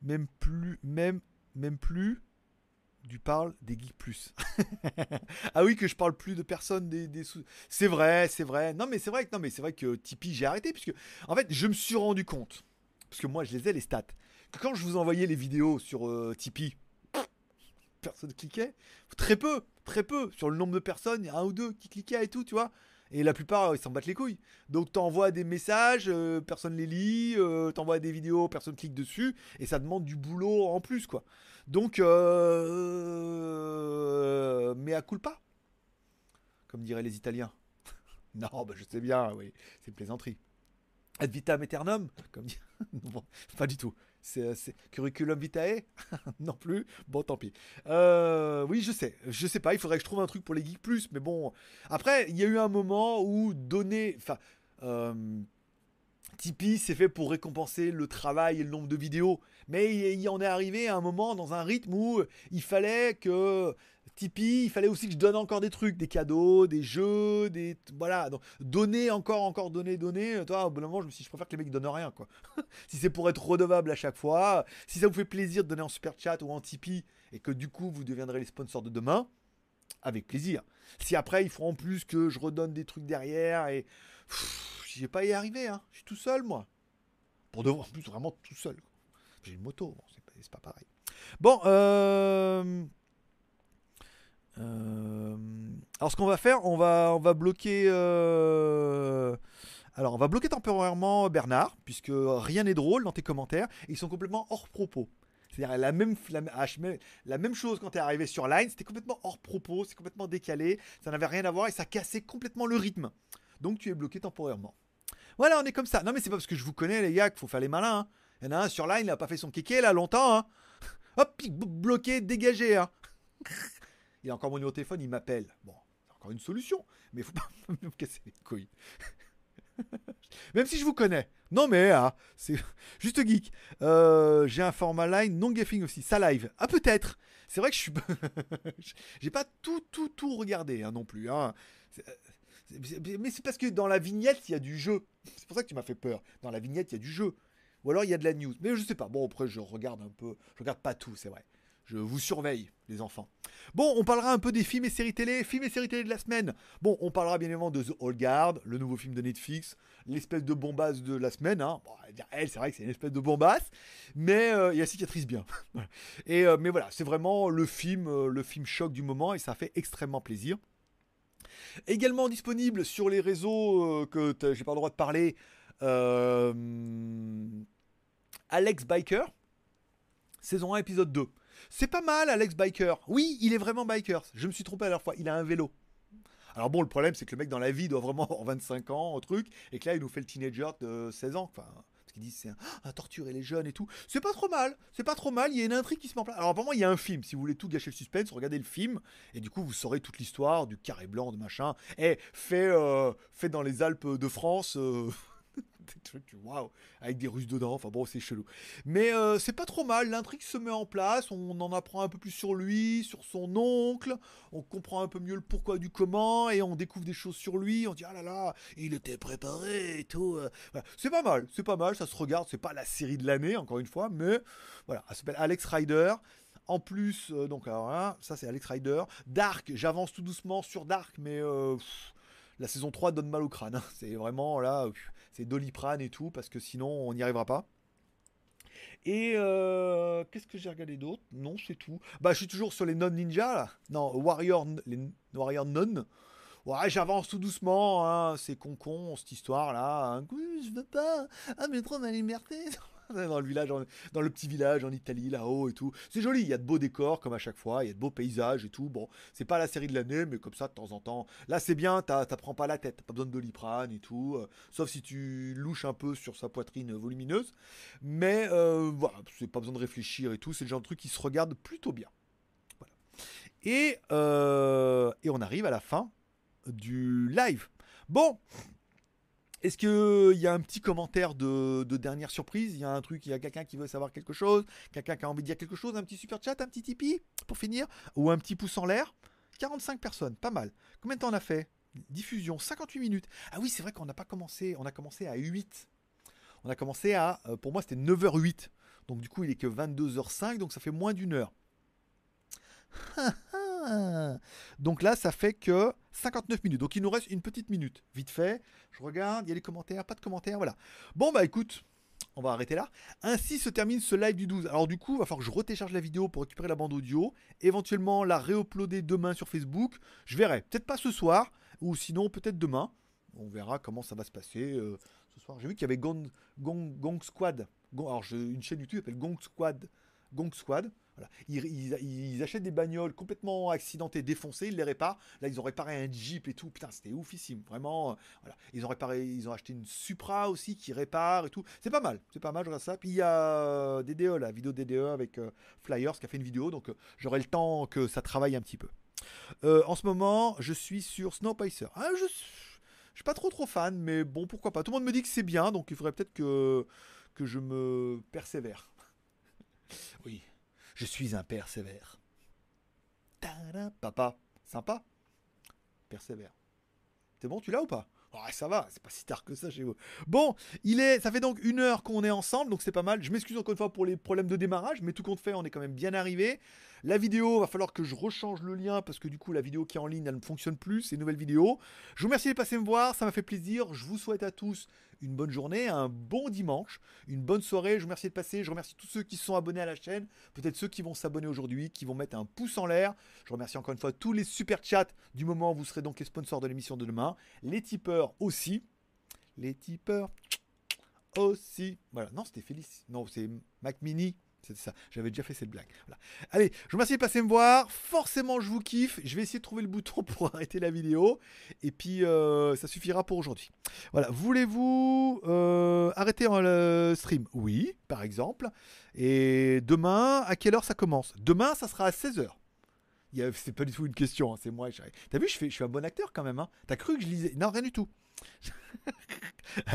Même plus, même, même plus, tu parles des geeks plus. <laughs> ah oui, que je parle plus de personnes des. C'est vrai, c'est vrai. Non, mais c'est vrai que non, mais c'est vrai que Tipeee, j'ai arrêté puisque en fait, je me suis rendu compte parce que moi, je les ai les stats. Que quand je vous envoyais les vidéos sur euh, Tipeee, personne cliquait. Très peu, très peu. Sur le nombre de personnes, il y a un ou deux qui cliquaient et tout, tu vois. Et la plupart, ils s'en battent les couilles. Donc t'envoies des messages, euh, personne les lit, euh, t'envoies des vidéos, personne clique dessus, et ça demande du boulot en plus, quoi. Donc, euh, mais à pas comme diraient les Italiens. <laughs> non, bah je sais bien, oui, c'est plaisanterie. Ad vitam aeternum, comme dit. <laughs> pas du tout. C'est curriculum vitae? <laughs> Non plus. Bon, tant pis. Euh, oui, je sais. Je sais pas. Il faudrait que je trouve un truc pour les geeks plus. Mais bon. Après, il y a eu un moment où donner. Enfin. Euh, Tipeee, c'est fait pour récompenser le travail et le nombre de vidéos. Mais il y en est arrivé à un moment dans un rythme où il fallait que Tipeee, il fallait aussi que je donne encore des trucs, des cadeaux, des jeux, des voilà, donc donner encore, encore, donner, donner. Toi, au bout d'un moment, je me suis, dit, je préfère que les mecs donnent rien, quoi. <laughs> si c'est pour être redevable à chaque fois, si ça vous fait plaisir de donner en super chat ou en Tipeee et que du coup vous deviendrez les sponsors de demain, avec plaisir. Si après ils feront en plus que je redonne des trucs derrière et j'ai pas y arriver, hein. Je suis tout seul, moi. Pour devoir en plus vraiment tout seul. J'ai une moto, c'est pas, pas pareil. Bon, euh. Euh, alors ce qu'on va faire, on va, on va bloquer. Euh, alors on va bloquer temporairement Bernard, puisque rien n'est drôle dans tes commentaires. Ils sont complètement hors propos. C'est-à-dire la même, ah, la, même chose quand tu es arrivé sur Line, c'était complètement hors propos, c'est complètement décalé, ça n'avait rien à voir et ça cassait complètement le rythme. Donc tu es bloqué temporairement. Voilà, on est comme ça. Non mais c'est pas parce que je vous connais les gars qu'il faut faire les malins. Hein. Il y en a un sur Line, il a pas fait son kéké là longtemps. Hein. Hop, bloqué, dégagé. Hein. Il a encore mon numéro de téléphone, il m'appelle. Bon, c'est encore une solution, mais il faut pas <laughs> me casser les couilles. <laughs> Même si je vous connais. Non mais ah, c'est <laughs> juste geek. Euh, j'ai un format line non gaffing aussi. Ça live. Ah peut-être. C'est vrai que je suis. j'ai pas tout tout tout regardé hein, non plus. Hein. Mais c'est parce que dans la vignette il y a du jeu. C'est pour ça que tu m'as fait peur. Dans la vignette il y a du jeu. Ou alors il y a de la news. Mais je sais pas. Bon après je regarde un peu. Je regarde pas tout c'est vrai. Je vous surveille, les enfants. Bon, on parlera un peu des films et séries télé. Films et séries télé de la semaine. Bon, on parlera bien évidemment de The Old Guard, le nouveau film de Netflix, l'espèce de bombasse de la semaine. Hein. elle, c'est vrai que c'est une espèce de bombasse, mais euh, il y a cicatrice bien. <laughs> et, euh, mais voilà, c'est vraiment le film, euh, le film choc du moment et ça fait extrêmement plaisir. Également disponible sur les réseaux que j'ai pas le droit de parler. Alex Biker, saison 1, épisode 2. C'est pas mal, Alex Biker. Oui, il est vraiment biker. Je me suis trompé à la fois. Il a un vélo. Alors bon, le problème, c'est que le mec dans la vie doit vraiment avoir 25 ans, au truc, et que là, il nous fait le teenager de 16 ans. Enfin, parce qu'ils disent c'est un, torturer les jeunes et tout. C'est pas trop mal. C'est pas trop mal. Il y a une intrigue qui se met en place. Alors apparemment, il y a un film. Si vous voulez tout gâcher le suspense, regardez le film, et du coup, vous saurez toute l'histoire du carré blanc, de machin. Et fait, euh, fait dans les Alpes de France. Euh, <laughs> des avec des Russes dedans, enfin bon, c'est chelou. Mais euh, c'est pas trop mal, l'intrigue se met en place, on en apprend un peu plus sur lui, sur son oncle, on comprend un peu mieux le pourquoi du comment, et on découvre des choses sur lui, on dit ah là là, il était préparé et tout. Euh. C'est pas mal, c'est pas mal, ça se regarde, c'est pas la série de l'année, encore une fois, mais voilà, elle s'appelle Alex Rider. En plus, euh, donc alors ça c'est Alex Rider. Dark, j'avance tout doucement sur Dark, mais la saison 3 donne mal au crâne. Hein. C'est vraiment là, doliprane et tout, parce que sinon on n'y arrivera pas. Et euh, qu'est-ce que j'ai regardé d'autre? Non, c'est tout. Bah, je suis toujours sur les non ninja là. Non, warrior, les warrior non. Ouais, j'avance tout doucement. Hein. C'est con con cette histoire là. Hein. je veux pas. Ah, mais trop ma liberté. <laughs> <laughs> dans le village, dans le petit village en Italie là-haut et tout. C'est joli, il y a de beaux décors comme à chaque fois, il y a de beaux paysages et tout. Bon, c'est pas la série de l'année, mais comme ça de temps en temps. Là, c'est bien, t'apprends pas la tête, t'as pas besoin de doliprane et tout, euh, sauf si tu louches un peu sur sa poitrine volumineuse. Mais euh, voilà, c'est pas besoin de réfléchir et tout. C'est le genre de truc qui se regarde plutôt bien. Voilà. Et, euh, et on arrive à la fin du live. Bon, est-ce qu'il y a un petit commentaire de, dernière surprise? Il y a un truc, il y a quelqu'un qui veut savoir quelque chose? Quelqu'un qui a envie de dire quelque chose? Un petit super chat, un petit Tipeee pour finir? Ou un petit pouce en l'air? 45 personnes, pas mal. Combien de temps on a fait? Diffusion, 58 minutes. Ah oui, c'est vrai qu'on n'a pas commencé. On a commencé à 8. On a commencé à. euh, pour moi, c'était 9h08. Donc, du coup, il est que 22h05. Donc, ça fait moins d'une heure. <laughs> donc là, ça fait que 59 minutes. Donc, il nous reste une petite minute. Vite fait. Je regarde. Il y a les commentaires. Pas de commentaires. Voilà. Bon, bah écoute. On va arrêter là. Ainsi se termine ce live du 12. Alors du coup, il va falloir que je retécharge la vidéo pour récupérer la bande audio. Éventuellement la réuploader demain sur Facebook. Je verrai. Peut-être pas ce soir. Ou sinon peut-être demain. On verra comment ça va se passer euh, ce soir. J'ai vu qu'il y avait Gong, Squad. Alors une chaîne YouTube qui s'appelle Gong Squad. Gong Squad. Ils, achètent des bagnoles complètement accidentées, défoncées, ils les réparent. Là, ils ont réparé un Jeep et tout. Putain, c'était oufissime. Vraiment. euh. Ils ont réparé, ils ont acheté une Supra aussi qui répare et tout. C'est pas mal. C'est pas mal, je regarde ça. Puis il y a euh, DDE, la vidéo DDE avec euh, Flyers qui a fait une vidéo. Donc j'aurai le temps que ça travaille un petit peu. En ce moment, je suis sur Snowpacer. Ah, je, je suis pas trop trop fan, mais bon, pourquoi pas. Tout le monde me dit que c'est bien, donc il faudrait peut-être que, que je me persévère. <laughs> Oui, je suis un persévère. Tada, papa, sympa. Persévère. C'est bon, tu l'as ou pas? Ouais, ça va, c'est pas si tard que ça chez vous. Bon, il est, ça fait donc une heure qu'on est ensemble, donc c'est pas mal. Je m'excuse encore une fois pour les problèmes de démarrage, mais tout compte fait, on est quand même bien arrivé. La vidéo, va falloir que je rechange le lien parce que du coup, la vidéo qui est en ligne, elle ne fonctionne plus. C'est une nouvelle vidéo. Je vous remercie de passer me voir, ça m'a fait plaisir. Je vous souhaite à tous une bonne journée, un bon dimanche, une bonne soirée. Je vous remercie de passer. Je remercie tous ceux qui sont abonnés à la chaîne, peut-être ceux qui vont s'abonner aujourd'hui, qui vont mettre un pouce en l'air. Je remercie encore une fois tous les super chats du moment. Vous serez donc les sponsors de l'émission de demain, les tipeurs aussi. Les tipeurs aussi. Voilà, non, c'était Félix. Non, c'est Mac Mini. Ça. J'avais déjà fait cette blague. Allez, je vous remercie de passer me voir. Forcément, je vous kiffe. Je vais essayer de trouver le bouton <laughs> pour arrêter la vidéo. Et puis, euh, ça suffira pour aujourd'hui. Voilà. Voulez-vous euh, arrêter le stream? Oui, par exemple. Et demain, à quelle heure ça commence? Demain, ça sera à 16h. Il y a- C'est pas du tout une question, hein, c'est moi. T'as vu, je, fais, je suis un bon acteur quand même. Hein T'as cru que je lisais? Non, rien du tout. <laughs>